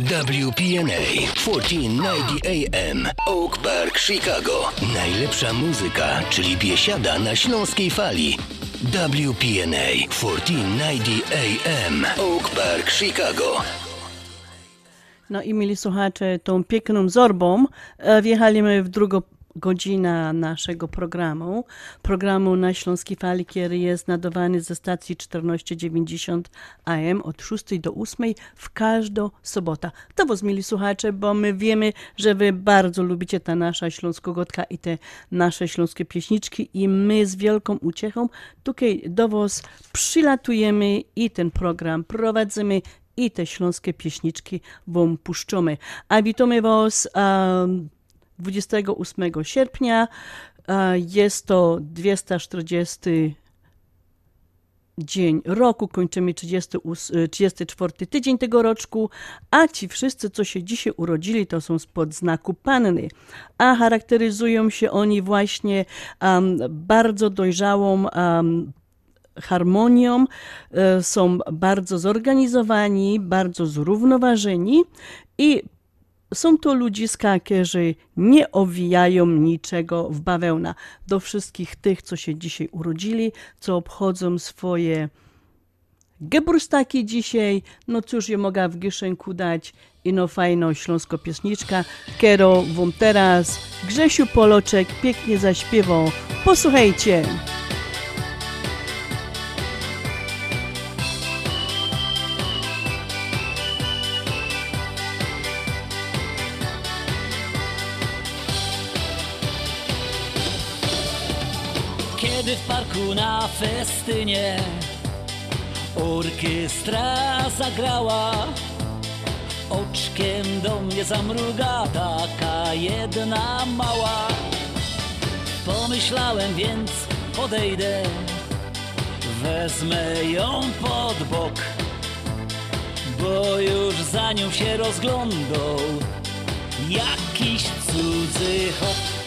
WPNA 1490 AM Oak Park, Chicago. Najlepsza muzyka, czyli biesiada na śląskiej fali. WPNA 1490 AM Oak Park, Chicago. No i mieli słuchacze, tą piękną zorbą e, wjechaliśmy w drugą godzinę naszego programu. Programu na Śląskiej Fali, który jest nadawany ze stacji 1490 AM od 6 do 8 w każdą sobotę. To was, mieli słuchacze, bo my wiemy, że wy bardzo lubicie ta nasza śląskogotka i te nasze śląskie pieśniczki i my z wielką uciechą tutaj do was przylatujemy i ten program prowadzimy i te śląskie pieśniczki wam puszczamy. A witamy was um, 28 sierpnia. Jest to 240 dzień roku, kończymy 38, 34 tydzień tego roczku, a ci wszyscy, co się dzisiaj urodzili, to są spod znaku Panny, a charakteryzują się oni właśnie um, bardzo dojrzałą um, harmonią, e, są bardzo zorganizowani, bardzo zrównoważeni i są to ludziska, którzy nie owijają niczego w bawełna. Do wszystkich tych, co się dzisiaj urodzili, co obchodzą swoje geburstaki dzisiaj, no cóż, je mogę w gieszenku dać ino fajną śląsko piesniczka, którą wam teraz Grzesiu Poloczek pięknie zaśpiewał. Posłuchajcie! Na festynie orkiestra zagrała, oczkiem do mnie zamruga taka jedna mała. Pomyślałem więc podejdę, wezmę ją pod bok, bo już za nią się rozglądał jakiś cudzy hop.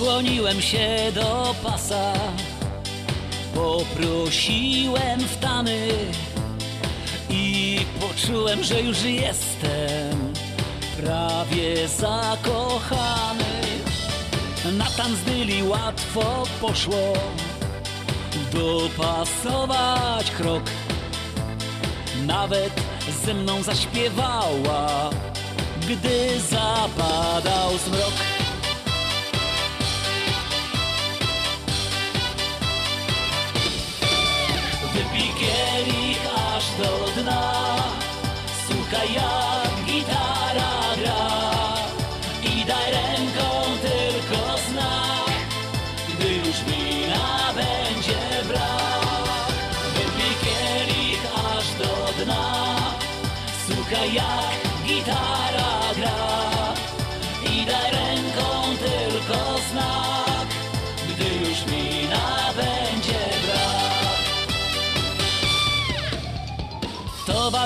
Ukłoniłem się do pasa, poprosiłem w tany i poczułem, że już jestem prawie zakochany. Na tam z dyli łatwo poszło dopasować krok. Nawet ze mną zaśpiewała, gdy zapadał zmrok. Aż do dna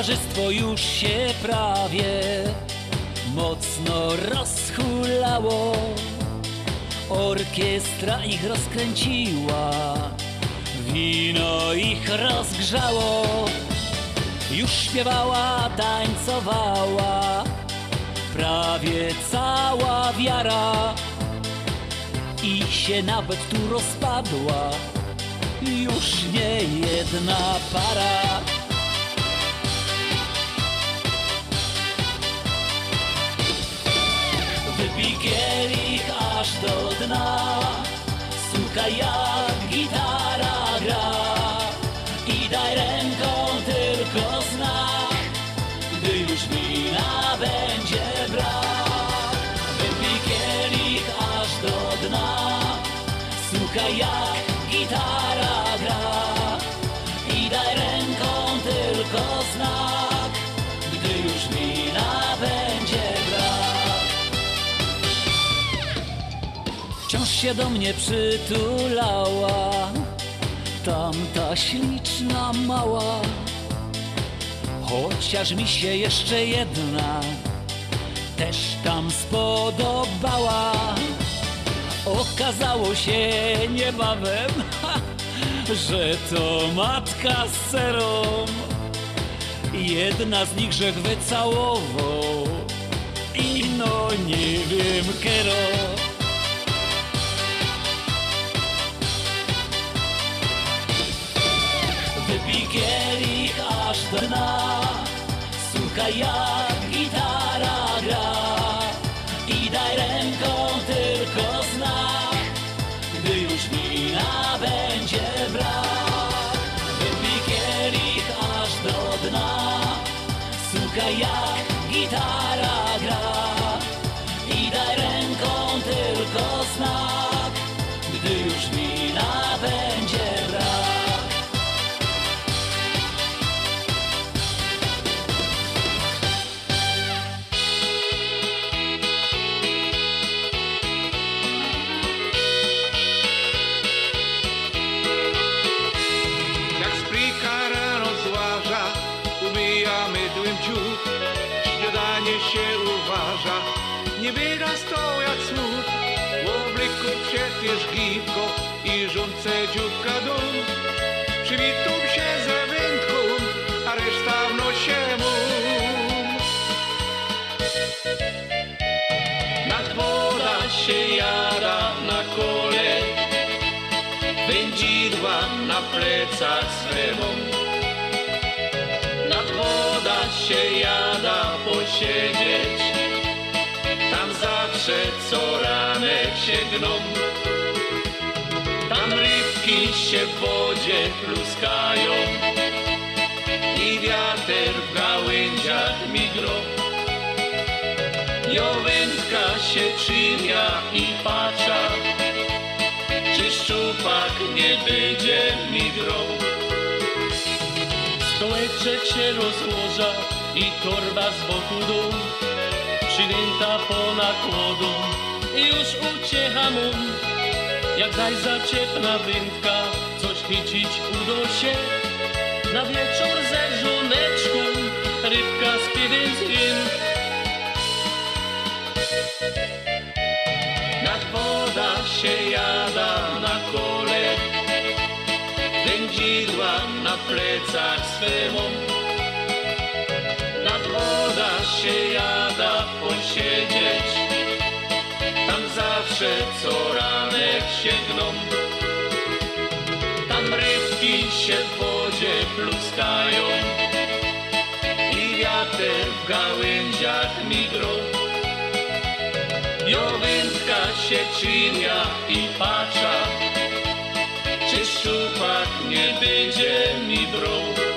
Towarzystwo już się prawie mocno rozhulało. Orkiestra ich rozkręciła, wino ich rozgrzało. Już śpiewała, tańcowała, prawie cała wiara. I się nawet tu rozpadła, już nie jedna para. Kielich aż do dna. Słuchaj jak gitara się do mnie przytulała Tamta śliczna mała Chociaż mi się jeszcze jedna Też tam spodobała Okazało się niebawem że to matka z serą. Jedna z nich grzech wycałował, ino nie wiem kero. Wypij kielich aż do dna, plecach swemu. Nad woda się jada posiedzieć, tam zawsze co ranek się gną. Tam rybki się w wodzie pluskają i wiater w gałęziach migrą. Jowędka się czymia i czy szczupak nie będzie mi grą. Stołeczek się rozłoża i torba z boku dół, przydęta po nakłodu i już uciecha mu, jak zaś zaciepna wędka, coś chycić udo się. Na wieczór ze żoneczką, rybka z piedęckiem, Nad woda się jada wędzidła na plecach swemu. Nad woda się jada posiedzieć, tam zawsze co ranek się gną. Tam rybki się w wodzie pluskają i wiater w gałęziach migrą. Jowędka się czymia i szczupak będzie mi brał.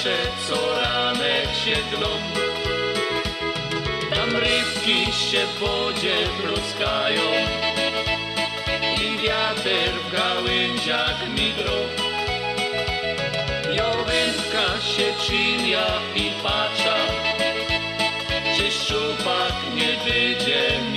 Zawsze co ranek się gną. Tam rybki się w wodzie pluskają i wiater w gałęziach migrą. Jowędka się czymia i patrza, czy szczupak nie będzie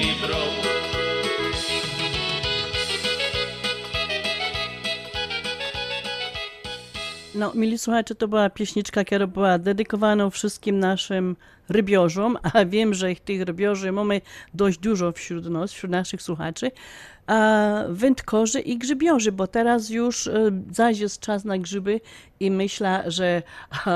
No, mili słuchacze, to była pieśniczka, która była dedykowana wszystkim naszym rybiorzom, a wiem, że tych rybiorzy mamy dość dużo wśród nas, wśród naszych słuchaczy, wędkorzy i grzybiorzy, bo teraz już e, zaś jest czas na grzyby i myślę, że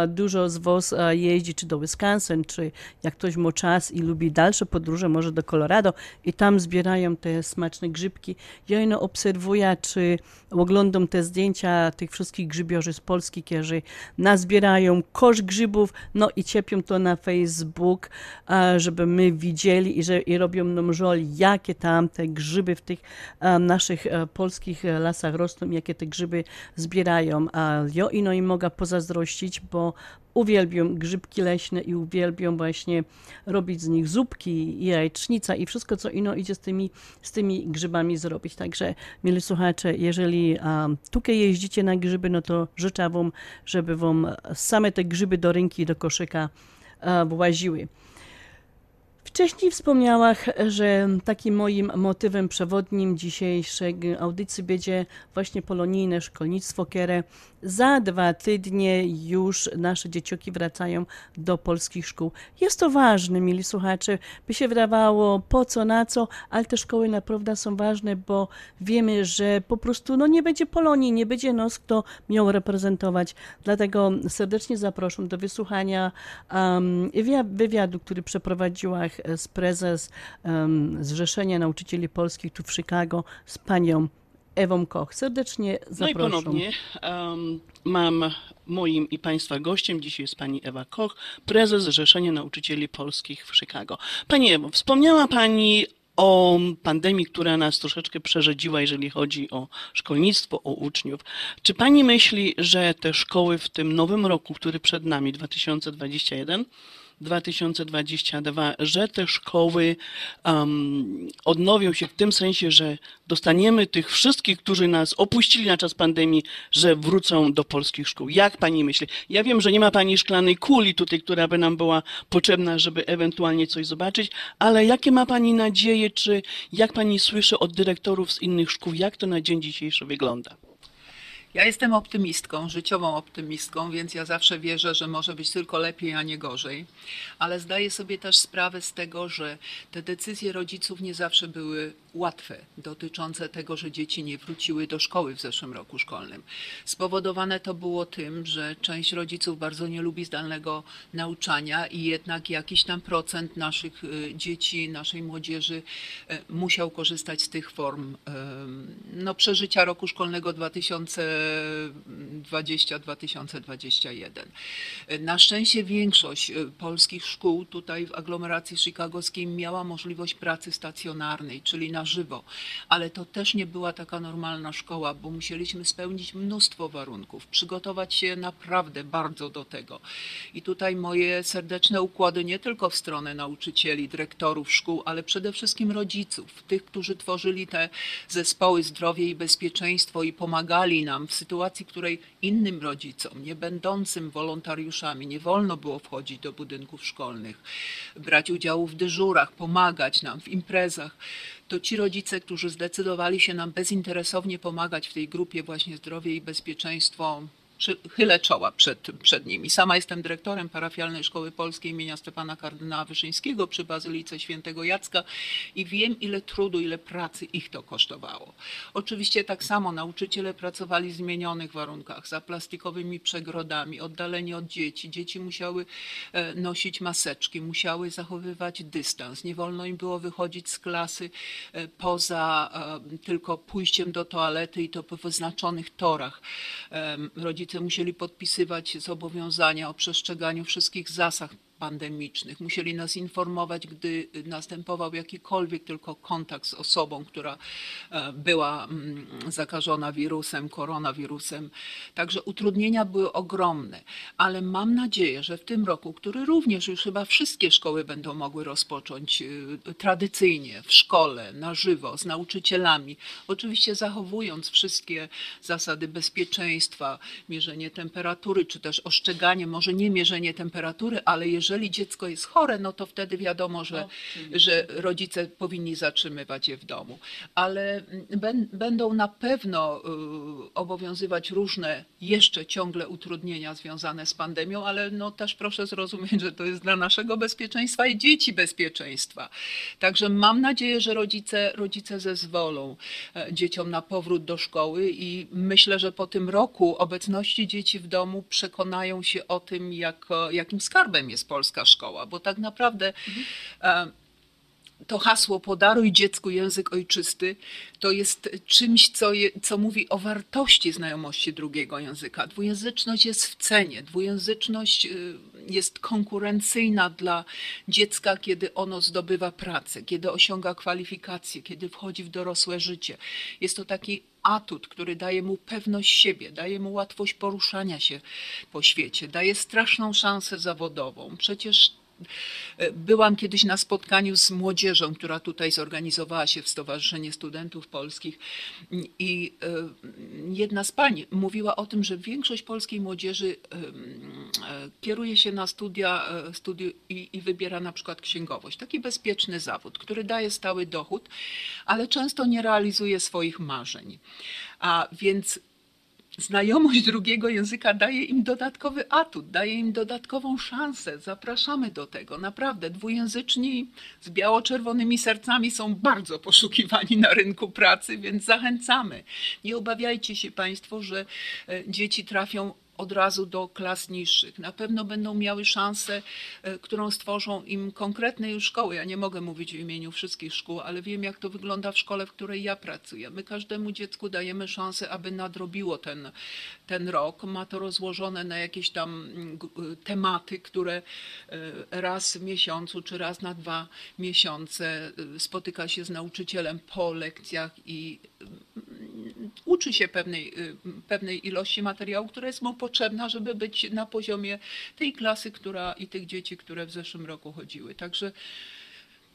dużo z was jeździ czy do Wisconsin, czy jak ktoś ma czas i lubi dalsze podróże, może do Colorado i tam zbierają te smaczne grzybki. Ja ino obserwuję, czy oglądam te zdjęcia tych wszystkich grzybiorzy z Polski, którzy nazbierają kosz grzybów, no i ciepią to na Facebooku Facebook, a, żeby my widzieli i, że, i robią nam jakie tam te grzyby w tych a, naszych a, polskich lasach rosną, jakie te grzyby zbierają. A ja ino im mogę pozazdrościć, bo uwielbiam grzybki leśne i uwielbiam właśnie robić z nich zupki jajecznica i wszystko, co ino idzie z tymi, z tymi grzybami zrobić. Także, mieli słuchacze, jeżeli um, tutaj jeździcie na grzyby, no to życzę wam, żeby wam same te grzyby do ręki, do koszyka uh, Boagiwe. Wcześniej wspomniałam, że takim moim motywem przewodnim dzisiejszej audycji będzie właśnie polonijne szkolnictwo, które za dwa tygodnie już nasze dzieciaki wracają do polskich szkół. Jest to ważne, mili słuchacze, by się wydawało po co, na co, ale te szkoły naprawdę są ważne, bo wiemy, że po prostu no, nie będzie Polonii, nie będzie nos, kto miał reprezentować. Dlatego serdecznie zapraszam do wysłuchania um, wywiadu, który przeprowadziła z prezes Zrzeszenia Nauczycieli Polskich tu w Chicago z panią Ewą Koch. Serdecznie zapraszam. No i ponownie um, mam moim i Państwa gościem dzisiaj jest Pani Ewa Koch, prezes Zrzeszenia Nauczycieli Polskich w Chicago. Pani Ewo, wspomniała Pani o pandemii, która nas troszeczkę przerzedziła, jeżeli chodzi o szkolnictwo, o uczniów. Czy Pani myśli, że te szkoły w tym nowym roku, który przed nami, 2021, 2022, że te szkoły um, odnowią się w tym sensie, że dostaniemy tych wszystkich, którzy nas opuścili na czas pandemii, że wrócą do polskich szkół. Jak pani myśli? Ja wiem, że nie ma pani szklanej kuli tutaj, która by nam była potrzebna, żeby ewentualnie coś zobaczyć, ale jakie ma pani nadzieje, czy jak pani słyszy od dyrektorów z innych szkół, jak to na dzień dzisiejszy wygląda? Ja jestem optymistką, życiową optymistką, więc ja zawsze wierzę, że może być tylko lepiej, a nie gorzej. Ale zdaję sobie też sprawę z tego, że te decyzje rodziców nie zawsze były łatwe, dotyczące tego, że dzieci nie wróciły do szkoły w zeszłym roku szkolnym. Spowodowane to było tym, że część rodziców bardzo nie lubi zdalnego nauczania i jednak jakiś tam procent naszych y, dzieci, naszej młodzieży y, musiał korzystać z tych form no, przeżycia roku szkolnego 2020-2021. Na szczęście większość y, polskich szkół tutaj w aglomeracji chicagowskiej miała możliwość pracy stacjonarnej, czyli na żywo, ale to też nie była taka normalna szkoła, bo musieliśmy spełnić mnóstwo warunków, przygotować się naprawdę bardzo do tego. I tutaj moje serdeczne układy nie tylko w stronę nauczycieli, dyrektorów szkół, ale przede wszystkim rodziców, tych, którzy tworzyli te zespoły zdrowie i bezpieczeństwo i pomagali nam w sytuacji, której innym rodzicom, nie będącym wolontariuszami, nie wolno było wchodzić do budynków szkolnych, brać udziału w dyżurach, pomagać nam w imprezach to ci rodzice, którzy zdecydowali się nam bezinteresownie pomagać w tej grupie właśnie zdrowie i bezpieczeństwo, chylę czoła przed, przed nimi. Sama jestem dyrektorem parafialnej Szkoły Polskiej imienia Stefana Kardynała Wyszyńskiego przy Bazylice Świętego Jacka i wiem, ile trudu, ile pracy ich to kosztowało. Oczywiście tak samo nauczyciele pracowali w zmienionych warunkach, za plastikowymi przegrodami, oddaleni od dzieci. Dzieci musiały e, nosić maseczki, musiały zachowywać dystans. Nie wolno im było wychodzić z klasy e, poza e, tylko pójściem do toalety i to po wyznaczonych torach. Rodzice rodzice musieli podpisywać zobowiązania o przestrzeganiu wszystkich zasad pandemicznych. Musieli nas informować, gdy następował jakikolwiek tylko kontakt z osobą, która e, była mm, zakażona wirusem, koronawirusem. Także utrudnienia były ogromne, ale mam nadzieję, że w tym roku, który również już chyba wszystkie szkoły będą mogły rozpocząć e, tradycyjnie, w szkole, na żywo, z nauczycielami, oczywiście zachowując wszystkie zasady bezpieczeństwa, mierzenie temperatury, czy też ostrzeganie, może nie mierzenie temperatury, ale jeżeli jeżeli dziecko jest chore, no to wtedy wiadomo, że, że rodzice powinni zatrzymywać je w domu. Ale będą na pewno y, obowiązywać różne jeszcze ciągle utrudnienia związane z pandemią, ale no też proszę zrozumieć, że to jest dla naszego bezpieczeństwa i dzieci bezpieczeństwa. Także mam nadzieję, że rodzice, rodzice zezwolą e, dzieciom na powrót do szkoły i myślę, że po tym roku obecności dzieci w domu przekonają się o tym, jak, jakim skarbem jest Polska polska szkoła, bo tak naprawdę mhm. To hasło podaruj dziecku język ojczysty to jest czymś, co, je, co mówi o wartości znajomości drugiego języka. Dwujęzyczność jest w cenie. Dwujęzyczność y, jest konkurencyjna dla dziecka, kiedy ono zdobywa pracę, kiedy osiąga kwalifikacje, kiedy wchodzi w dorosłe życie. Jest to taki atut, który daje mu pewność siebie, daje mu łatwość poruszania się po świecie, daje straszną szansę zawodową. Przecież Byłam kiedyś na spotkaniu z młodzieżą, która tutaj zorganizowała się w Stowarzyszenie Studentów Polskich i e, jedna z pań mówiła o tym, że większość polskiej młodzieży em, e, kieruje się na studia e, studi i, i wybiera na przykład księgowość. Taki bezpieczny zawód, który daje stały dochód, ale często nie realizuje swoich marzeń. A więc Znajomość drugiego języka daje im dodatkowy atut, daje im dodatkową szansę. Zapraszamy do tego. Naprawdę, dwujęzyczni z biało-czerwonymi sercami są bardzo poszukiwani na rynku pracy, więc zachęcamy. Nie obawiajcie się Państwo, że e, dzieci trafią od razu do klas niższych. Na pewno będą miały szansę, e, którą stworzą im konkretne już szkoły. Ja nie mogę mówić w imieniu wszystkich szkół, ale wiem, jak to wygląda w szkole, w której ja pracuję. My każdemu dziecku dajemy szansę, aby nadrobiło ten, ten rok. Ma to rozłożone na jakieś tam mm, y, tematy, które e, raz w miesiącu czy raz na dwa miesiące y, spotyka się z nauczycielem po lekcjach i uczy się pewnej, y, pewnej ilości materiału, która jest mu potrzebna, żeby być na poziomie tej klasy, która i tych dzieci, które w zeszłym roku chodziły. Także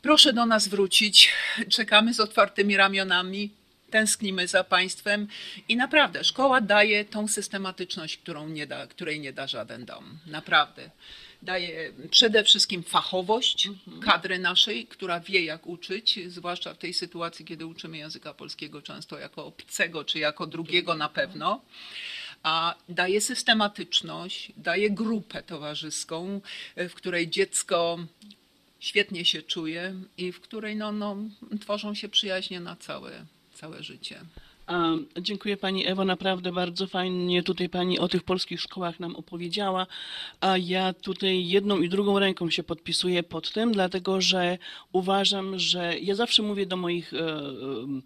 proszę do nas wrócić. Czekamy z otwartymi ramionami. Tęsknimy za państwem i naprawdę szkoła daje tą systematyczność, którą nie da, której nie da żaden dom. Naprawdę. Daje przede wszystkim fachowość kadry naszej, która wie jak uczyć, zwłaszcza w tej sytuacji, kiedy uczymy języka polskiego często jako obcego czy jako drugiego na pewno a daje systematyczność, daje grupę towarzyską, w której dziecko świetnie się czuje i w której no, no, tworzą się przyjaźnie na całe, całe życie. Dziękuję Pani Ewo, naprawdę bardzo fajnie tutaj Pani o tych polskich szkołach nam opowiedziała, a ja tutaj jedną i drugą ręką się podpisuję pod tym, dlatego że uważam, że ja zawsze mówię do moich e, e,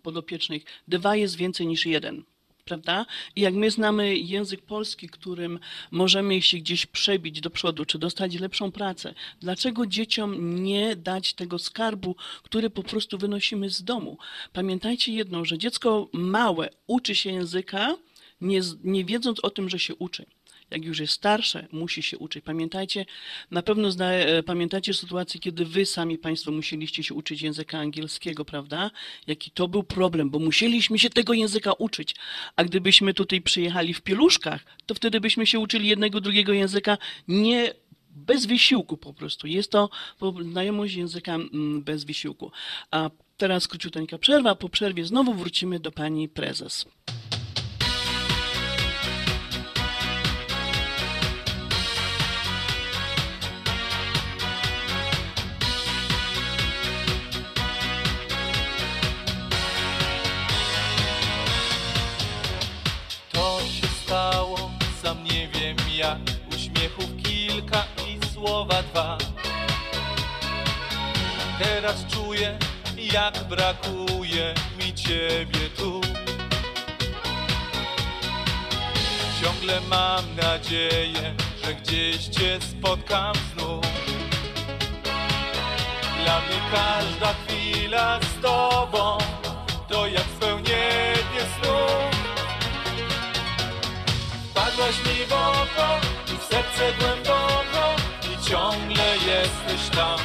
podopiecznych, dwa jest więcej niż jeden. Prawda? I jak my znamy język polski, którym możemy się gdzieś przebić do przodu, czy dostać lepszą pracę, dlaczego dzieciom nie dać tego skarbu, który po prostu wynosimy z domu? Pamiętajcie jedno, że dziecko małe uczy się języka, nie, nie wiedząc o tym, że się uczy. Jak już jest starsze, musi się uczyć. Pamiętajcie, na pewno zna, e, pamiętacie sytuację, kiedy wy sami Państwo musieliście się uczyć języka angielskiego, prawda? Jaki to był problem, bo musieliśmy się tego języka uczyć. A gdybyśmy tutaj przyjechali w pieluszkach, to wtedy byśmy się uczyli jednego, drugiego języka nie bez wysiłku po prostu. Jest to znajomość języka mm, bez wysiłku. A teraz króciuteńka przerwa. Po przerwie znowu wrócimy do pani prezes. Słowa dwa. Teraz czuję, jak brakuje mi ciebie tu. Ciągle mam nadzieję, że gdzieś cię spotkam znów. Dla mnie każda chwila z tobą To jak spełnienie snów Wpadłaś mi w oko i w serce głęboko ciągle jesteś tam.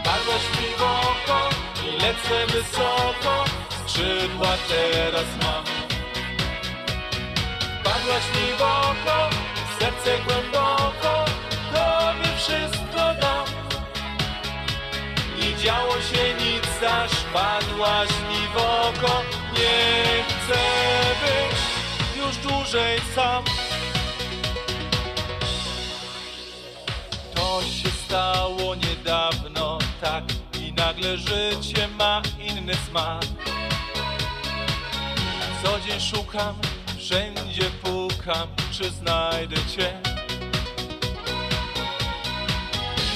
Wpadłaś mi w oko i lecę wysoko, skrzydła teraz mam. Wpadłaś mi w oko serce głęboko, tobie wszystko dam. Nie działo się nic, aż padłaś mi w oko, nie chcę być już dłużej sam. Stało niedawno, tak i nagle życie ma inny smak. Co dzień szukam, wszędzie pukam, czy znajdę cię.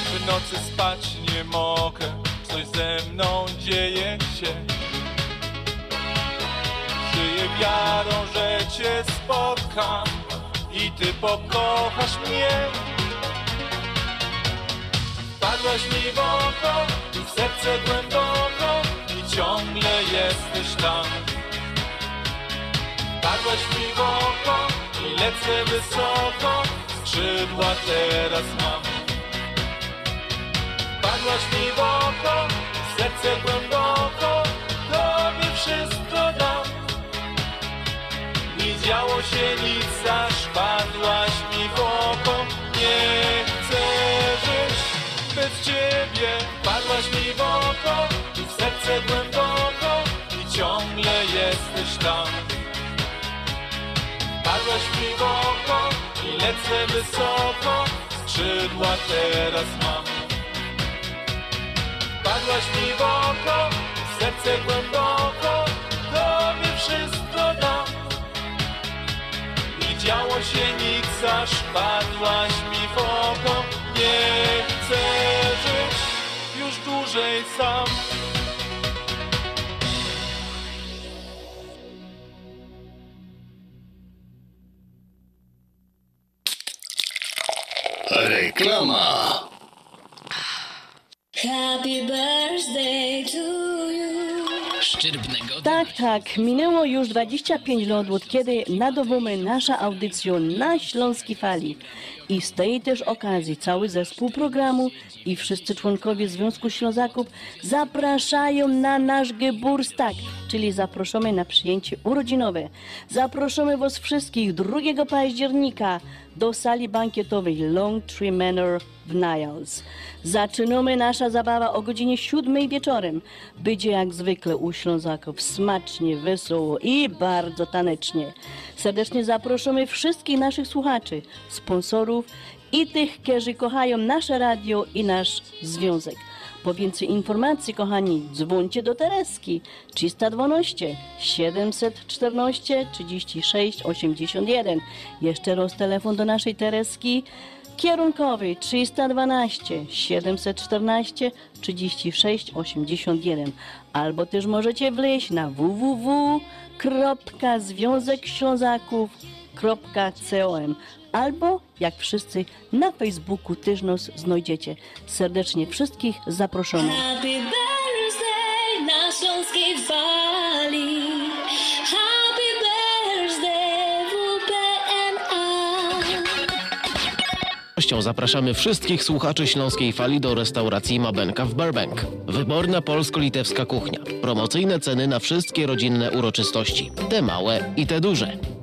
W nocy spać nie mogę, coś ze mną dzieje się. Żyję wiarą, że cię spotkam i ty pokochasz mnie. Wpadłaś mi w oko i w serce głęboko i ciągle jesteś tam. Wpadłaś mi w oko i lecę wysoko, skrzydła teraz mam. Wpadłaś mi w oko, w serce głęboko, tobie wszystko dam. Nie działo się nic, Wpadłaś mi w oko i w serce głęboko i ciągle jesteś tam. Wpadłaś mi w oko i lecę wysoko, skrzydła teraz mam. Wpadłaś mi w oko, w serce głęboko, tobie wszystko dam. Nie działo się nic, aż wpadłaś mi w oko. Nie chcę dłużej sam. Reklama. Happy birthday to you. Szczyrbnego Tak, tak. Minęło już 25 lat od kiedy nadawamy nasza audycja na Śląskiej Fali. I z tej też okazji cały zespół programu i wszyscy członkowie Związku Ślązaków zapraszają na nasz Geburstag, czyli zapraszamy na przyjęcie urodzinowe. Zapraszamy Was wszystkich 2 października do sali bankietowej Long Tree Manor w Niles. Zaczynamy nasza zabawa o godzinie 7 wieczorem. Będzie jak zwykle u Ślązaków smacznie, wesoło i bardzo tanecznie. Serdecznie zapraszamy wszystkich naszych słuchaczy, sponsorów i tych, którzy kochają nasze radio i nasz związek. Po więcej informacji, kochani, dzwońcie do Tereski. 312 714 36 81. Jeszcze raz telefon do naszej Tereski. Kierunkowy 312 714 36 81 albo też możecie wleźć na www.związekślązaków.com albo jak wszyscy na Facebooku też nas znajdziecie. Serdecznie wszystkich zapraszamy. Happy birthday na Śląskiej Fali. Happy birthday WPNA. zapraszamy wszystkich słuchaczy Śląskiej Fali do restauracji Mabenka w Burbank. Wyborna polsko-litewska kuchnia. Promocyjne ceny na wszystkie rodzinne uroczystości. Te małe i te duże.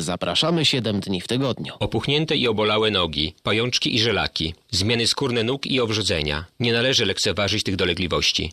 Zapraszamy 7 dni w tygodniu. Opuchnięte i obolałe nogi, pajączki i żelaki, zmiany skórne nóg i owrzodzenia. Nie należy lekceważyć tych dolegliwości.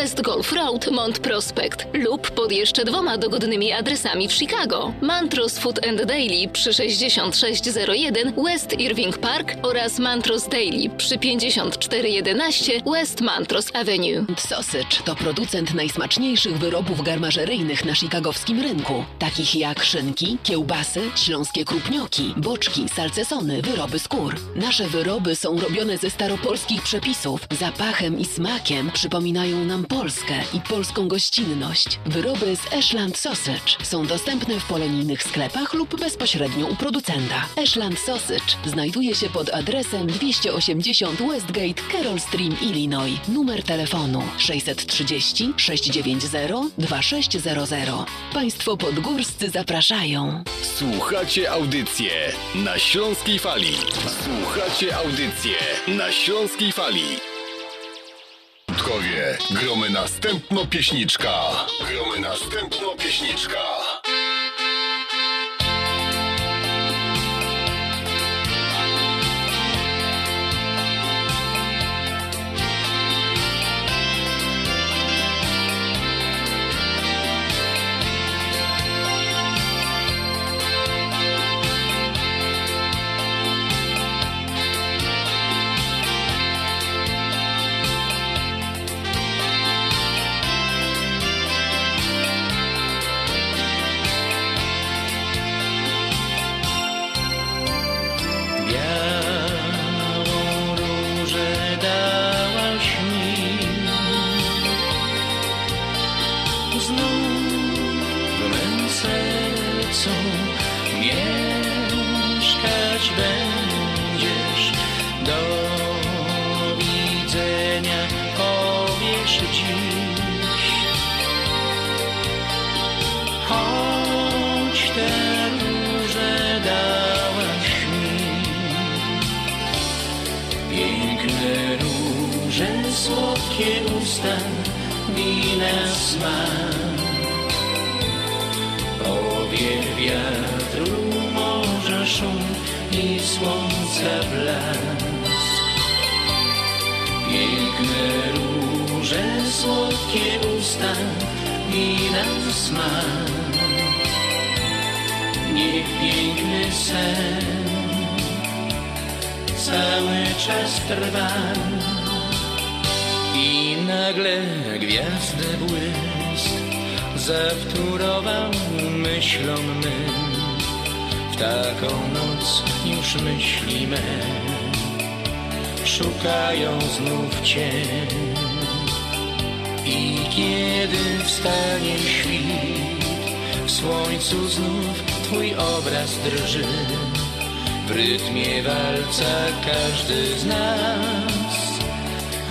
Golf Road, Mont Prospect lub pod jeszcze dwoma dogodnymi adresami w Chicago. Mantros Food and Daily przy 6601 West Irving Park oraz Mantros Daily przy 5411 West Mantros Avenue. Sausage to producent najsmaczniejszych wyrobów garmażeryjnych na chicagowskim rynku, takich jak szynki, kiełbasy, śląskie krupnioki, boczki, salcesony, wyroby skór. Nasze wyroby są robione ze staropolskich przepisów. Zapachem i smakiem przypominają nam Polskę i polską gościnność. Wyroby z Ashland Sausage są dostępne w polonijnych sklepach lub bezpośrednio u producenta. Ashland Sausage znajduje się pod adresem 280 Westgate, Carroll Stream, Illinois. Numer telefonu 630 690 2600. Państwo podgórscy zapraszają. Słuchacie audycję na Śląskiej Fali. Słuchacie audycję na Śląskiej Fali. Gromy następno pieśniczka. Gromy następno pieśniczka. Wina smak. Powiew wiatru, morza szum i słońca blask. Piękne róże, słodkie usta, wina smak. Niech piękny sen cały czas trwa nagle gwiazdy błysk zawtórował myślom mym W taką noc już myśli me szukają znów Cię I kiedy wstanie świt w słońcu znów Twój obraz drży. W rytmie walca każdy z nas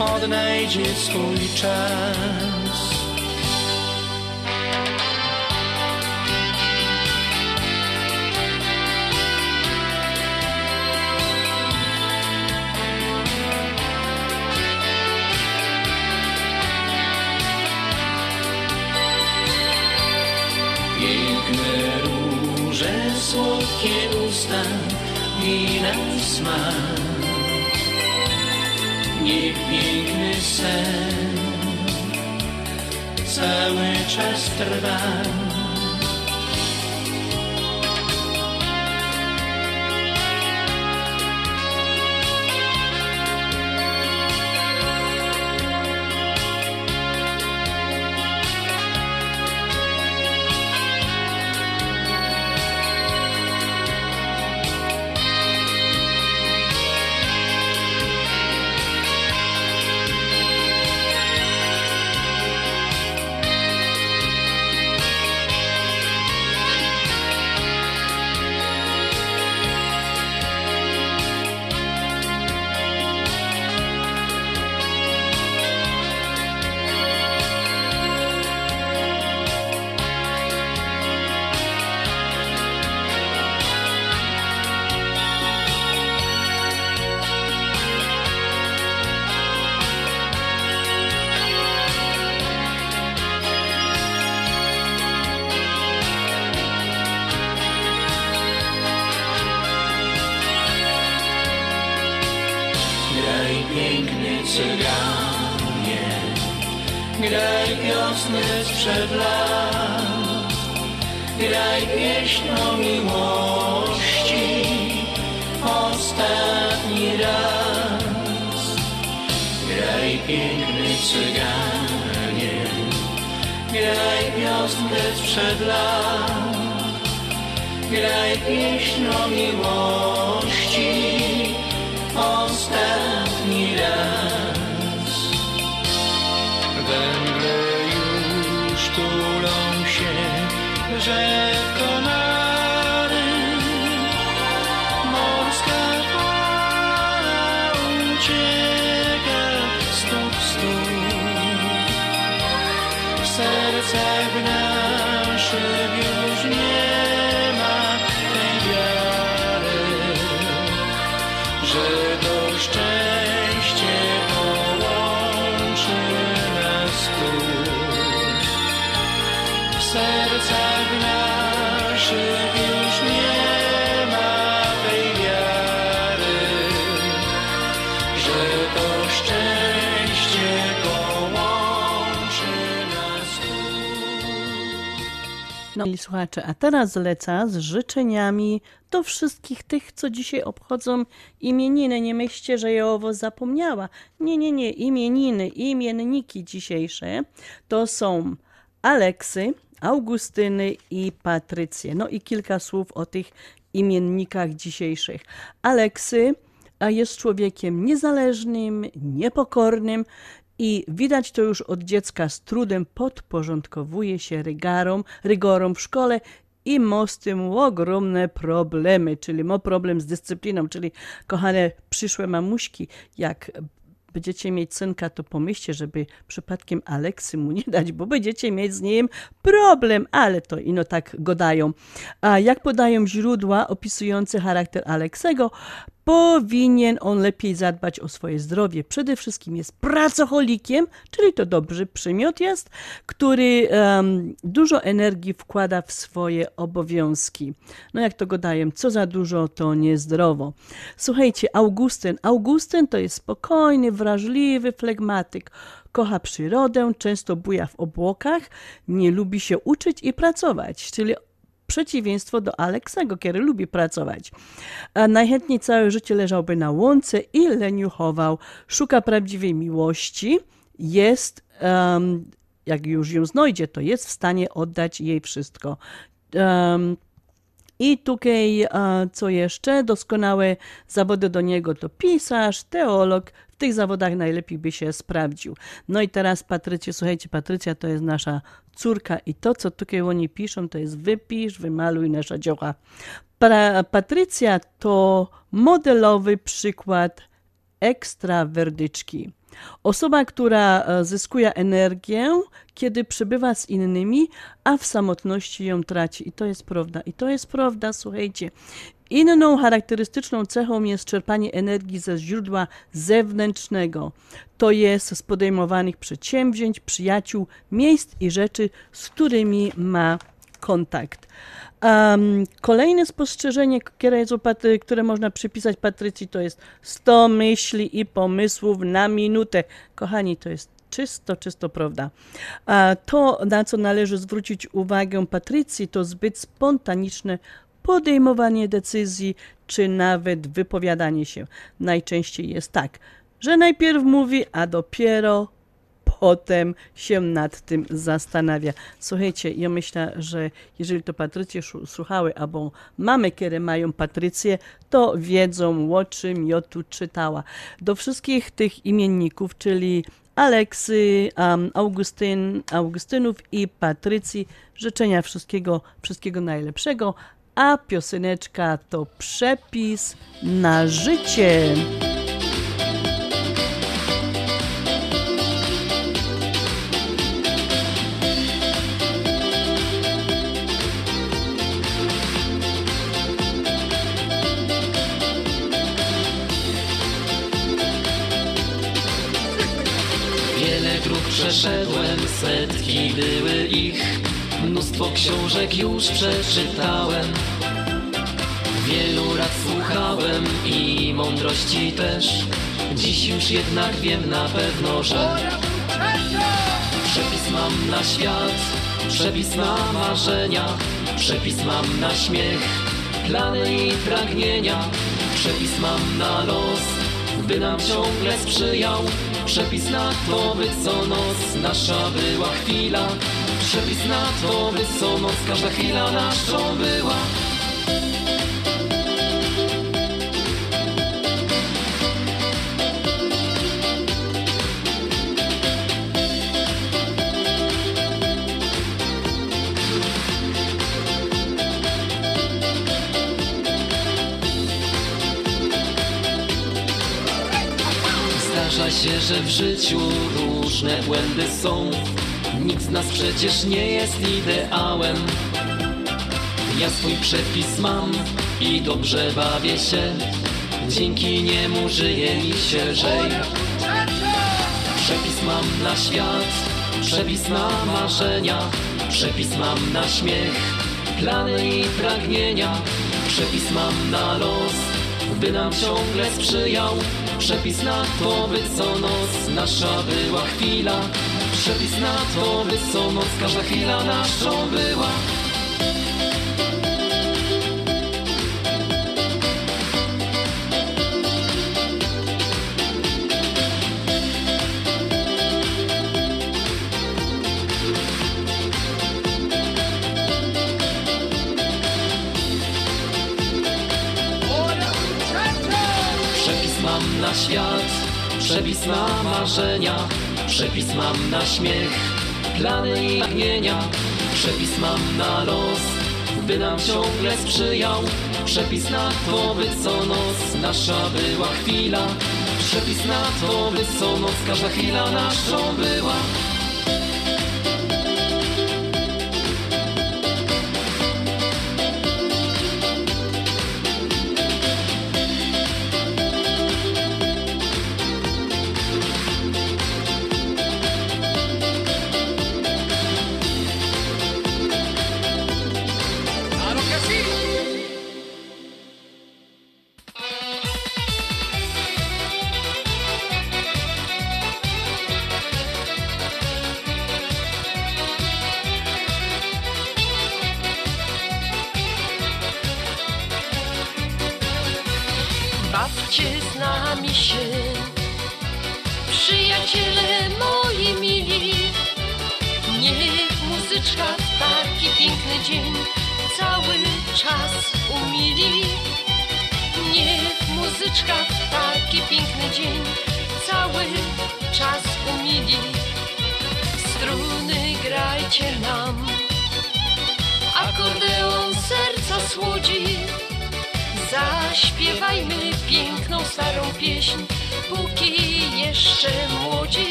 odnajdzie swój czas. Piękne róże, słodkie usta, wina smak. Niech piękny sen cały czas trwa. Sercach naszych już nie ma tej wiary, że to szczęście połączy nas tu. No i słuchacze, a teraz zleca z życzeniami do wszystkich tych, co dzisiaj obchodzą imieniny. Nie myślcie, że ja owo zapomniała. Nie, nie, nie. Imieniny, imienniki dzisiejsze to są Aleksy, Augustyny i Patrycje. No i kilka słów o tych imiennikach dzisiejszych. Aleksy a jest człowiekiem niezależnym, niepokornym i widać to już od dziecka z trudem podporządkowuje się rygarom, rygorom w szkole i ma z tym ogromne problemy, czyli ma problem z dyscypliną, czyli kochane przyszłe mamuśki, jak będziecie mieć synka, to pomyślcie, żeby przypadkiem Aleksy mu nie dać, bo będziecie mieć z nim problem, ale to ino tak godają. A jak podają źródła opisujące charakter Aleksego, powinien on lepiej zadbać o swoje zdrowie. Przede wszystkim jest pracocholikiem, czyli to dobry przymiot jest, który em, dużo energii wkłada w swoje obowiązki. No jak to godają, co za dużo, to niezdrowo. Słuchajcie, Augustyn. Augustyn to jest spokojny, wrażliwy flegmatyk. Kocha przyrodę, często buja w obłokach, nie lubi się uczyć i pracować, czyli przeciwieństwo do Aleksego, który lubi pracować. Najchętniej całe życie leżałby na łące i leniuchował. Szuka prawdziwej miłości. Jest, em, jak już ją znajdzie, to jest w stanie oddać jej wszystko. Em, i tutaj, co jeszcze? Doskonałe zawody do niego to pisarz, teolog. Tych zawodach najlepiej by się sprawdził. No i teraz Patrycja, słuchajcie, Patrycja to jest nasza córka i to, co tutaj oni piszą, to jest wypisz, wymaluj nasza dzioła. Pra, Patrycja to modelowy przykład ekstrawerdyczki. Osoba, która e, zyskuje energię, kiedy przebywa z innymi, a w samotności ją traci. I to jest prawda. I to jest prawda, słuchajcie. Inną charakterystyczną cechą jest czerpanie energii ze źródła zewnętrznego. To jest z podejmowanych przedsięwzięć, przyjaciół, miejsc i rzeczy, z którymi ma kontakt. Um, kolejne spostrzeżenie, które, można przypisać Patrycji, to jest 100 myśli i pomysłów na minutę. Kochani, to jest czysto, czysto prawda. A to, na co należy zwrócić uwagę Patrycji, to zbyt spontaniczne podejmowanie decyzji, czy nawet wypowiadanie się. Najczęściej jest tak, że najpierw mówi, a dopiero potem się nad tym zastanawia. Słuchajcie, ja myślę, że jeżeli to Patrycje słuchały, albo mamy, które mają Patrycję, to wiedzą, o czym ja tu czytała. Do wszystkich tych imienników, czyli Aleksy, um, Augustyn, Augustynów i Patrycji życzenia wszystkiego, wszystkiego najlepszego, a pioseneczka to przepis na życie. Przeszedłem, setki były ich. Mnóstwo książek już przeczytałem. Wielu rad słuchałem i mądrości też. Dziś już jednak wiem na pewno, że przepis mam na świat, przepis na marzenia, przepis mam na śmiech, plany i pragnienia, przepis mam na los, by nam ciągle sprzyjał. Przepis na to, by co noc nasza była chwila. Przepis na to, by co noc każda chwila naszą była. Że w życiu różne błędy są. Nikt z nas przecież nie jest ideałem. Ja swój przepis mam i dobrze bawię się. Dzięki niemu żyje mi się lżej. Przepis mam na świat, przepis na marzenia. Przepis mam na śmiech, plany i pragnienia. Przepis mam na los, by nam ciągle sprzyjał Przepis na to, by co noc nasza była chwila. Przepis na to, by co noc każda chwila naszą była przepis na marzenia Przepis mam na śmiech, plany i pragnienia. Przepis mam na los, by nam ciągle sprzyjał. Przepis na to, by co noc nasza była chwila. Przepis na to, by co noc każda chwila naszą była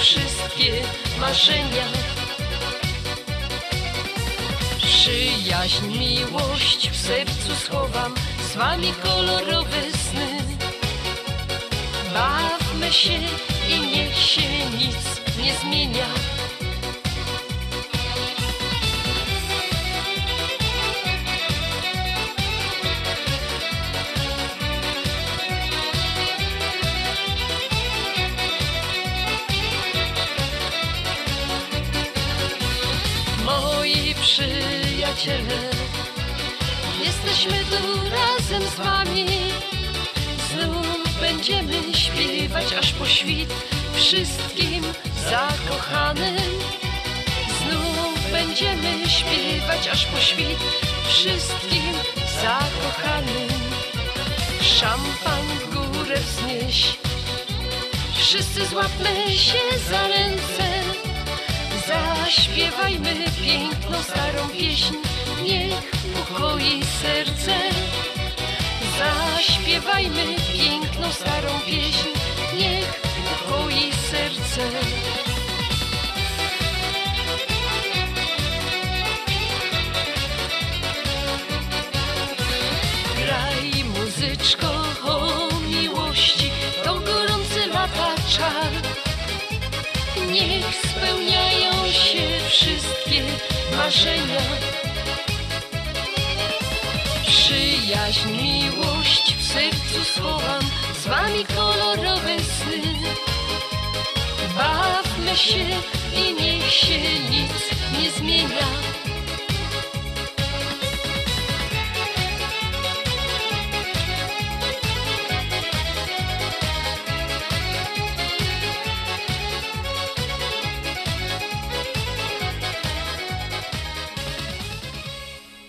wszystkie marzenia. Przyjaźń, miłość w sercu schowam, z wami kolorowe sny. Bawmy się i niech się nic nie zmienia. Przyjaciele, jesteśmy tu razem z wami. Znów będziemy śpiewać aż po świt wszystkim zakochanym. Znów będziemy śpiewać aż po świt wszystkim zakochanym. Szampan w górę wznieś, wszyscy złapmy się za ręce. Zaśpiewajmy piękną starą pieśń, niech pokoi serce. Zaśpiewajmy piękną starą pieśń, niech pokoi serce. Graj muzyczko o miłości, to gorący lata czar. Niech wszystkie marzenia. Przyjaźń, miłość w sercu schowam, z wami kolorowe sny. Bawmy się i niech się nic nie zmienia.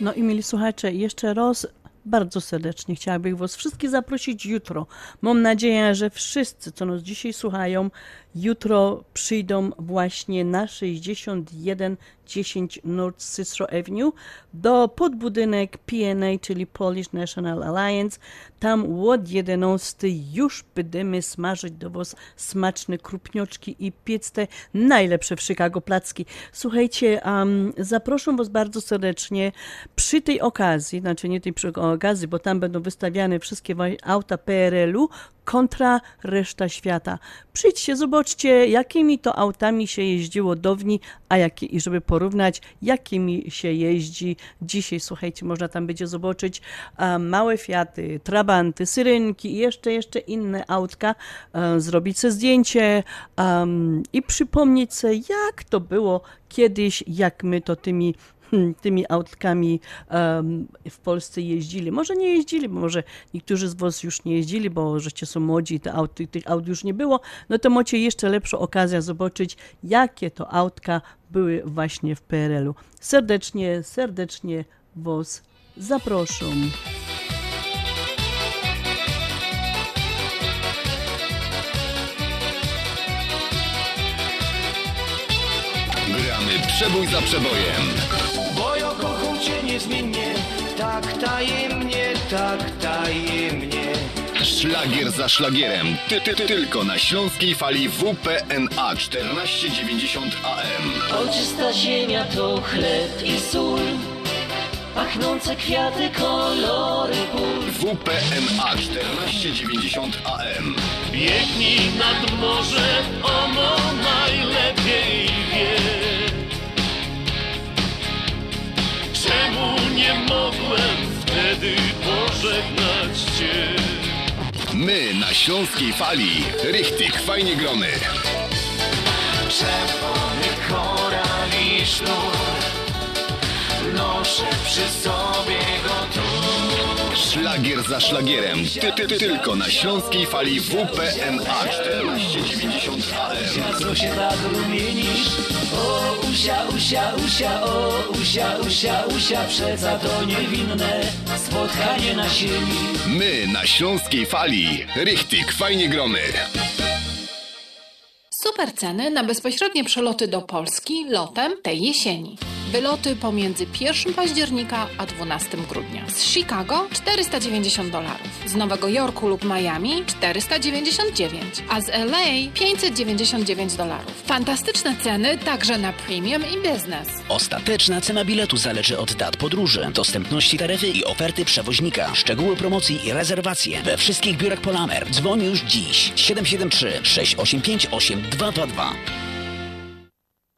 No i mieli słuchacze, jeszcze raz bardzo serdecznie chciałabym Was wszystkich zaprosić jutro. Mam nadzieję, że wszyscy, co nas dzisiaj słuchają, jutro przyjdą właśnie na 6110 North Cicero Avenue do podbudynek PNA, czyli Polish National Alliance. Tam od 11 już będziemy smażyć do Was smaczne krupnioczki i piec te najlepsze w Chicago placki. Słuchajcie, um, zapraszam Was bardzo serdecznie przy tej okazji, znaczy nie tej przy okazji, bo tam będą wystawiane wszystkie auta PRL-u, kontra reszta świata. Przyjdźcie, zobaczcie, jakimi to autami się jeździło dawniej, a jakie, i żeby porównać, jakimi się jeździ dzisiaj. Słuchajcie, można tam będzie zobaczyć um, małe Fiaty, Trabanty, Syrynki i jeszcze, jeszcze inne autka, um, zrobić sobie zdjęcie i przypomnieć sobie, jak to było kiedyś, jak my to tymi tymi autkami w Polsce jeździli. Może nie jeździli, bo może niektórzy z Was już nie jeździli, bo żeście są młodzi i te auty, tych aut już nie było, no to macie jeszcze lepszą okazję zobaczyć, jakie to autka były właśnie w PRL-u. Serdecznie, serdecznie Was zapraszam. Gramy przebój za przebojem. Cię niezmiennie, tak tajemnie, tak tajemnie. Szlagier za szlagierem. Ty, ty, ty, tylko na śląskiej fali WPNA 1490 AM. Ojczysta ziemia to chleb i sól, pachnące kwiaty, kolory ból. WPNA 1490 AM. Biegnij nad morze, ono najlepiej wie. Czemu nie mogłem wtedy pożegnać cię? My na śląskiej fali. Richtig, fajnie gromy. Czerwony koral i sznur Noszę przy sobie go tu Szlagier za szlagierem. Ty, ty, ty, tylko na śląskiej fali WPNA 1490 AM. Co się tak rumienisz? O, usia, usia, usia, o, usia, usia, usia, przeca to niewinne spotkanie na sieni. My na śląskiej fali. Richtig, fajnie gromy. Super ceny na bezpośrednie przeloty do Polski lotem tej jesieni. Wyloty pomiędzy 1 października a 12 grudnia. Z Chicago 490 dolarów. Z Nowego Jorku lub Miami 499, a z LA 599 dolarów. Fantastyczne ceny także na premium i business. Ostateczna cena biletu zależy od dat podróży, dostępności taryfy i oferty przewoźnika. Szczegóły promocji i rezerwacje we wszystkich biurach Polamer. Dzwoń już dziś 773 685 8222.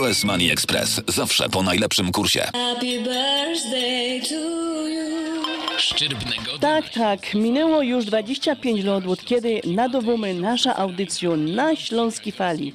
US Money Express. Zawsze po najlepszym kursie. Happy birthday to you. Szczyrbnego Tak, tak. Minęło już 25 lat od kiedy nadawamy nasza audycja na Śląskiej Fali.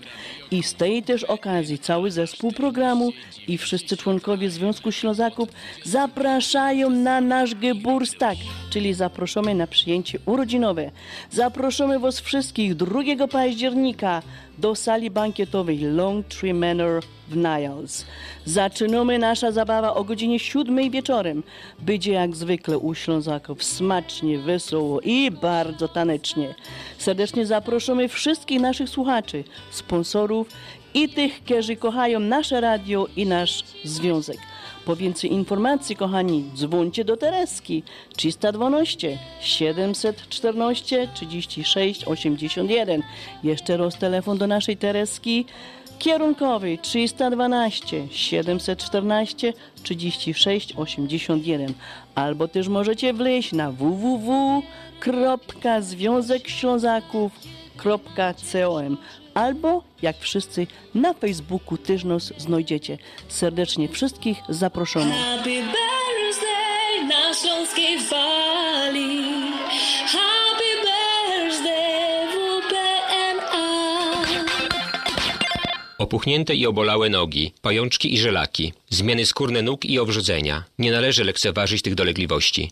I z tej też okazji cały zespół programu i wszyscy członkowie Związku Ślązaków zapraszają na nasz Geburstag, czyli zaproszamy na przyjęcie urodzinowe. Zaproszamy Was wszystkich 2 października do sali bankietowej Long Tree Manor w Niles. Zaczynamy nasza zabawa o godzinie 7 wieczorem. Będzie jak zwykle u Ślązaków smacznie, wesoło i bardzo tanecznie. Serdecznie zapraszamy wszystkich naszych słuchaczy, sponsorów i tych, którzy kochają nasze radio i nasz związek. Po więcej informacji, kochani, dzwońcie do Tereski. 312 714 36 81. Jeszcze raz telefon do naszej Tereski. Kierunkowej 312 714 36 81 albo też możecie wleźć na www.związekślązaków.com albo jak wszyscy na Facebooku też nas znajdziecie. Serdecznie wszystkich zaproszony. Happy birthday śląskiej fali. Happy birthday WPNA. Opuchnięte i obolałe nogi, pajączki i żelaki, zmiany skórne nóg i owrzodzenia. Nie należy lekceważyć tych dolegliwości.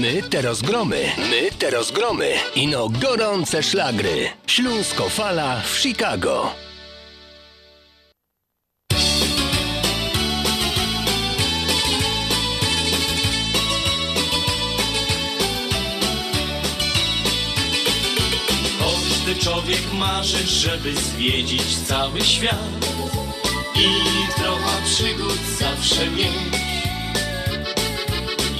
My te rozgromy, my te rozgromy. Ino gorące szlagry. Śląsko fala w Chicago. Każdy człowiek marzy, żeby zwiedzić cały świat i trochę przygód zawsze mieć.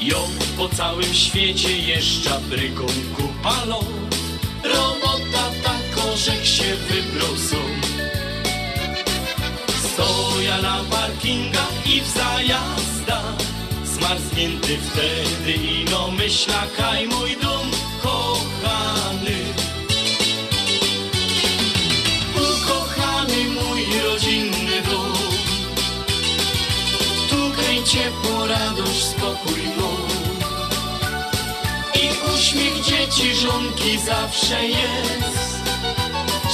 Ją po całym świecie jeżdża brygą kupalą. Robota tak orzech się wybrał. Stoja na parkingach i w zajazdach Zmarznięty wtedy ino myśla kaj mój dom kochany Ukochany mój rodzinny dom Tutaj ciepło, radość, spokój I uśmiech dzieci, żonki zawsze jest.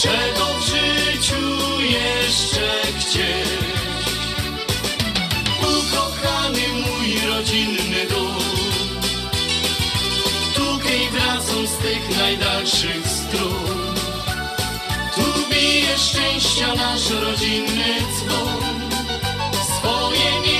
Czego w życiu jeszcze chcieć? Ukochany mój rodzinny dom. Tutaj wracam z tych najdalszych stron. Tu bije szczęścia nasz rodzinny dzwon. Swoje miejsce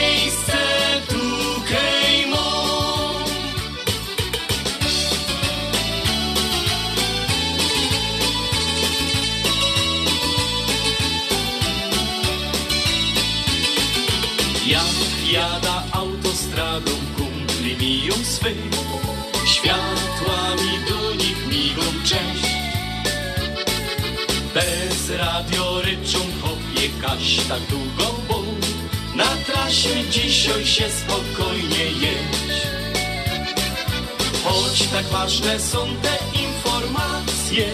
Światłami do nich migą cześć. Bez radio ryczą chopie kaś tak bo Na trasie dzisiaj się spokojnie jeść. Choć tak ważne są te informacje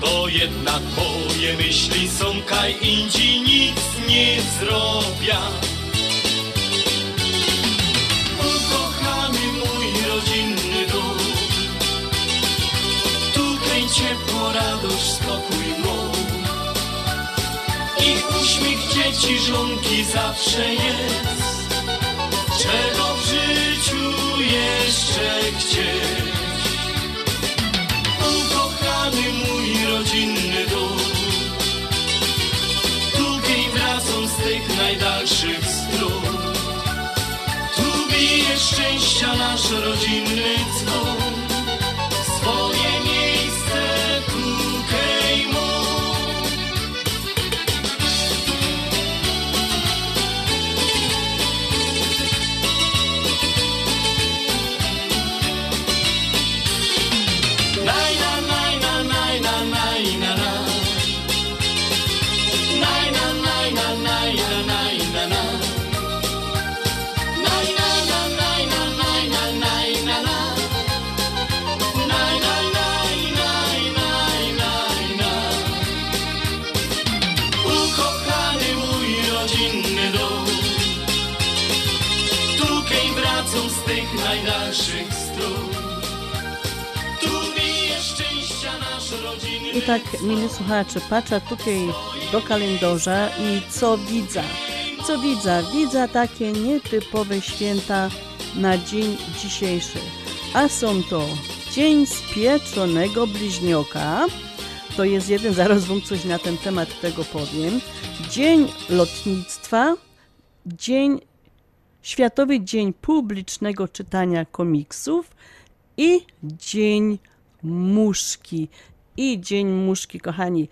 To jednak moje myśli są kaj indzi nic nie zrobią ciepło, radość, spokój mój I uśmiech dzieci, żonki zawsze jest. Czego w życiu jeszcze chcieć? Ukochany mój rodzinny dom. Tutaj wracam z tych najdalszych stron. Tu bije szczęścia nasz rodzinny dzwon. Swoje rodzinny dom Tutaj wracam z tych najdalszych stron Tu I tak, mili słuchacze, patrzę tutaj do kalendarza i co widzę? Co widzę? Widzę takie nietypowe święta na dzień dzisiejszy. A są to Dzień Spieczonego Bliźnioka, to jest jeden, zaraz wam coś na ten temat tego powiem. Dzień Lotnictwa, Dzień Światowy Dzień Publicznego Czytania Komiksów i Dzień Muszki. I Dzień Muszki, kochani.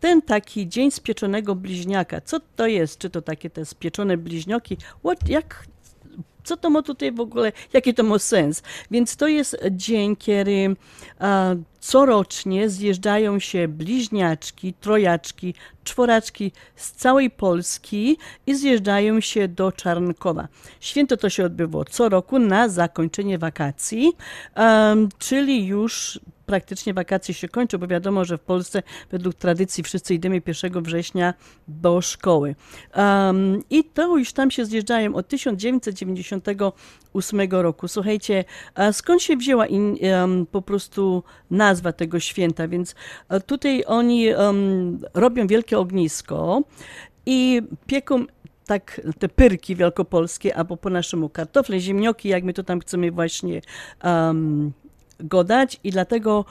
Ten taki dzień spieczonego bliźniaka, co to jest? Czy to takie te spieczone bliźnioki? What, jak co to ma tutaj w ogóle, jaki to ma sens. Więc to jest dzień, kiedy a, corocznie zjeżdżają się bliźniaczki, trojaczki, czworaczki z całej Polski i zjeżdżają się do Czarnkowa. Święto to się odbyło co roku na zakończenie wakacji, czyli już praktycznie wakacje się kończą, bo wiadomo, że w Polsce według tradycji wszyscy idziemy 1 września do szkoły. Um, I to już tam się zjeżdżają od 1998 roku. Słuchajcie, skąd się wzięła in, um, po prostu nazwa tego święta? Więc e, tutaj oni um, robią wielkie ognisko i pieką tak te pyrki wielkopolskie, albo po naszemu kartofle, ziemnioki, jak my to tam chcemy właśnie um, godać i dlatego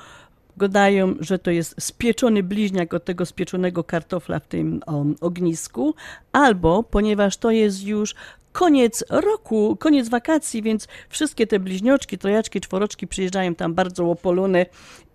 godają, że to jest spieczony bliźniak od tego spieczonego kartofla w tym ognisku, albo ponieważ to jest już koniec roku, koniec wakacji, więc wszystkie te bliźnioczki, trojaczki, czworoczki przyjeżdżają tam bardzo opolone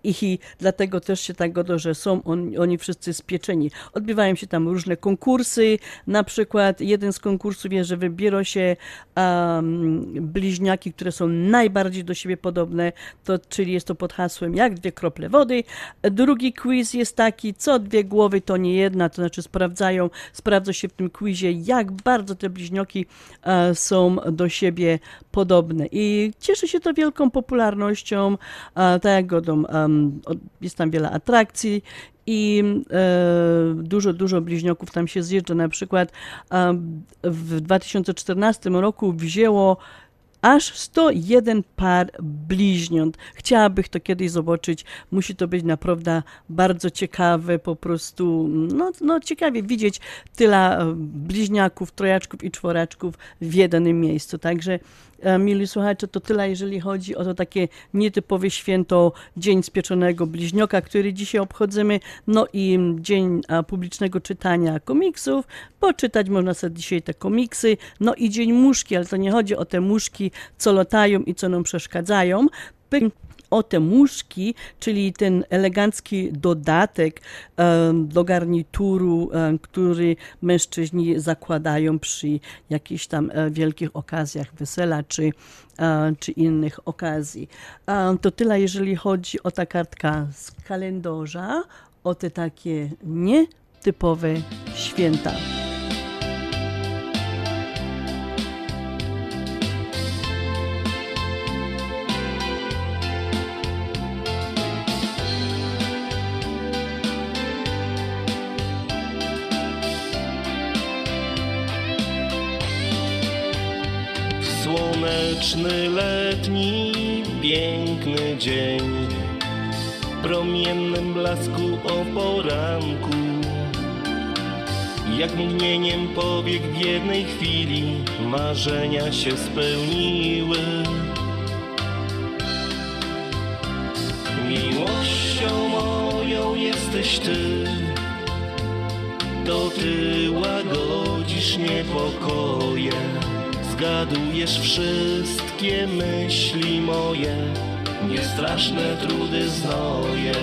i dlatego też się tak godo, że są on, oni wszyscy spieczeni. Odbywają się tam różne konkursy, na przykład jeden z konkursów jest, że wybiera się um, bliźniaki, które są najbardziej do siebie podobne, to, czyli jest to pod hasłem jak dwie krople wody. Drugi quiz jest taki, co dwie głowy to nie jedna, to znaczy sprawdzają, sprawdza się w tym quizie, jak bardzo te bliźnioki e, są do siebie podobne i cieszy się to wielką popularnością, e, tak jak godą um, jest tam wiele atrakcji i e, dużo, dużo bliźniaków tam się zjeżdża. Na przykład e, w 2014 roku wzięło aż 101 par bliźniąt. Chciałabym to kiedyś zobaczyć. Musi to być naprawdę bardzo ciekawe, po prostu, no, no ciekawie widzieć tyle e, bliźniaków, trojaczków i czworaczków w jednym miejscu. Także Mili słuchacze, to tyle, jeżeli chodzi o to takie nietypowe święto Dzień Spieczonego Bliźnioka, który dzisiaj obchodzimy, no i Dzień Publicznego Czytania Komiksów. Poczytać można sobie dzisiaj te komiksy, no i Dzień Muszki, ale to nie chodzi o te muszki, co latają i co nam przeszkadzają o te muszki, czyli ten elegancki dodatek do garnituru, który mężczyźni zakładają przy jakichś tam e, wielkich okazjach wesela czy, e, czy innych okazji. To tyle, jeżeli chodzi o ta kartka z kalendarza, o te takie nietypowe święta. Słoneczny, letni, piękny dzień. W promiennym blasku o poranku. Jak mgnieniem pobieg w jednej chwili Marzenia się spełniły. Miłością moją jesteś Ty. To Ty łagodzisz niepokoje Zgadujesz wszystkie myśli moje, niestraszne trudy znoje.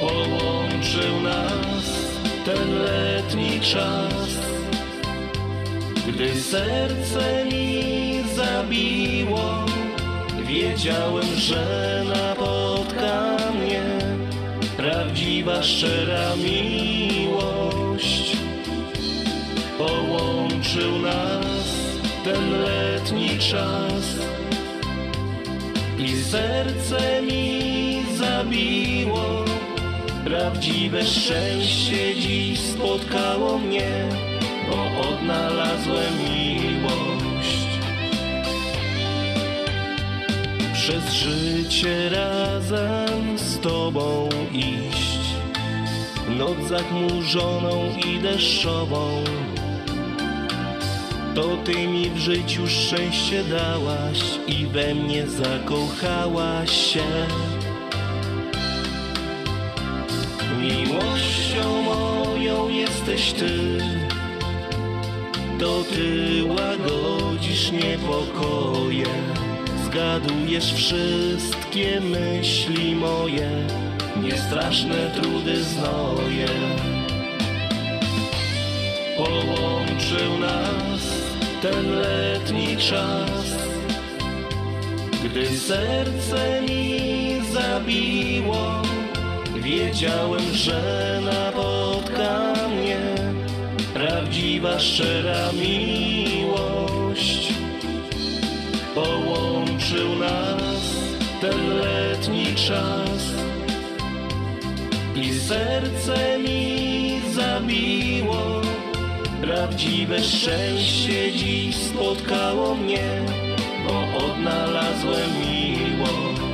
Połączył nas ten letni czas, gdy serce mi zabiło, wiedziałem, że napotka mnie prawdziwa, szczera miłość. Połączył nas ten letni czas i serce mi zabiło. Prawdziwe szczęście dziś spotkało mnie, bo odnalazłem miłość. Przez życie razem z Tobą iść, noc zachmurzoną i deszczową to Ty mi w życiu szczęście dałaś i we mnie zakochałaś się. Miłością moją jesteś Ty, to Ty łagodzisz niepokoje, zgadujesz wszystkie myśli moje, niestraszne trudy znoje. Połączył nas ten letni czas, gdy serce mi zabiło, wiedziałem, że napotka mnie prawdziwa, szczera miłość. Połączył nas ten letni czas i serce mi zabiło. Prawdziwe szczęście dziś spotkało mnie, bo odnalazłem miłość.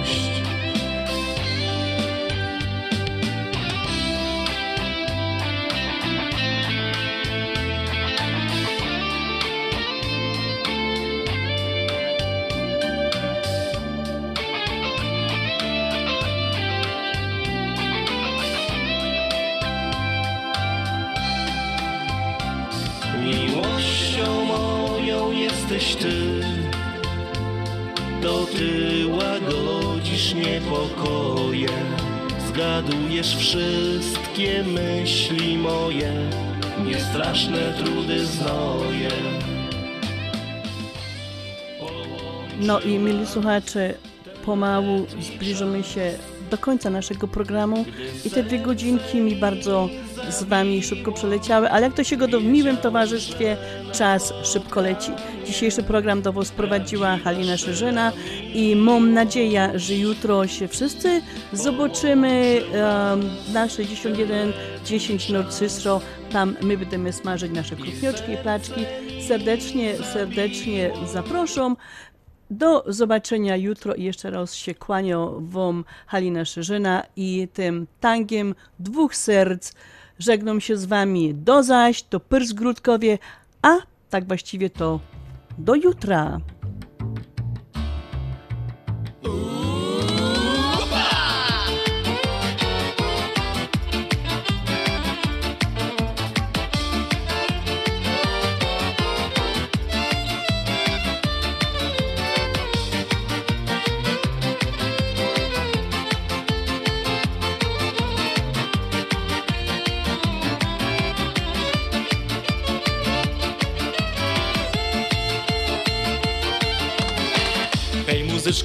Wszystkie myśli moje, niestraszne trudy znoje. No i mili słuchacze, pomału zbliżamy się do końca naszego programu i te dwie godzinki mi bardzo z Wami szybko przeleciały, ale jak to się go w miłym towarzystwie, czas szybko leci. Dzisiejszy program do Was prowadziła Halina Szerzyna i mam nadzieję, że jutro się wszyscy zobaczymy um, na 6110 Nord Tam my będziemy smażyć nasze krupnioczki i placzki. Serdecznie, serdecznie zapraszam. Do zobaczenia jutro i jeszcze raz się kłanią Wam Halina Szerzyna i tym tangiem dwóch serc żegnam się z Wami do zaś, to Pyrs Grudkowie, a tak właściwie to do jutra.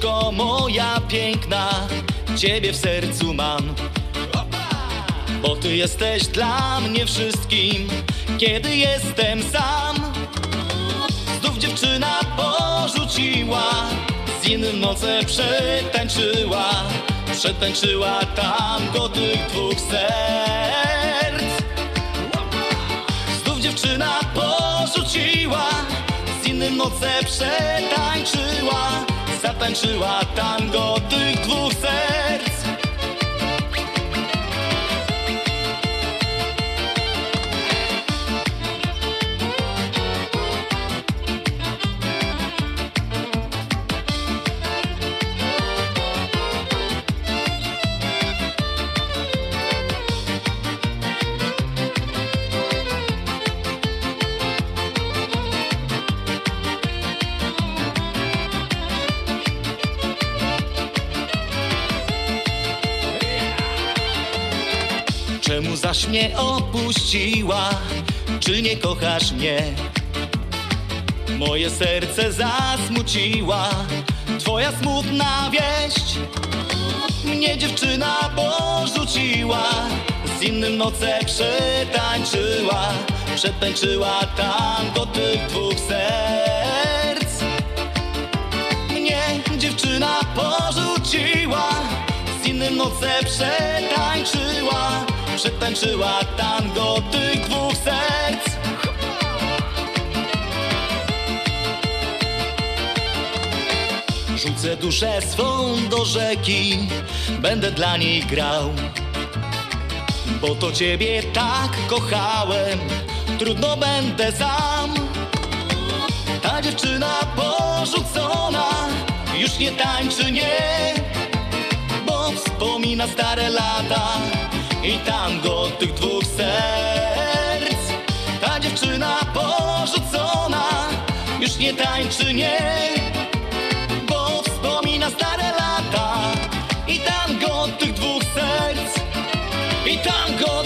Moja piękna, ciebie w sercu mam. Bo ty jesteś dla mnie wszystkim, kiedy jestem sam. Znów dziewczyna porzuciła, z innym noce przetańczyła. Przetańczyła tango tych dwóch serc. Znów dziewczyna porzuciła, z innym noce przetańczyła Zatańczyła tango tych dwóch serc mnie opuściła? Czy nie kochasz mnie? Moje serce zasmuciła. Twoja smutna wieść Mnie dziewczyna porzuciła. Z innym noce przetańczyła. Przetańczyła tango tych dwóch serc. Mnie dziewczyna porzuciła. Z innym noce przetańczyła Przetańczyła tango tych dwóch serc. Rzucę duszę swą do rzeki Będę dla niej grał. Bo to ciebie tak kochałem Trudno będę sam. Ta dziewczyna porzucona Już nie tańczy, nie Bo wspomina stare lata i tango tych dwóch serc. Ta dziewczyna porzucona już nie tańczy, nie, bo wspomina stare lata i tango tych dwóch serc. I tango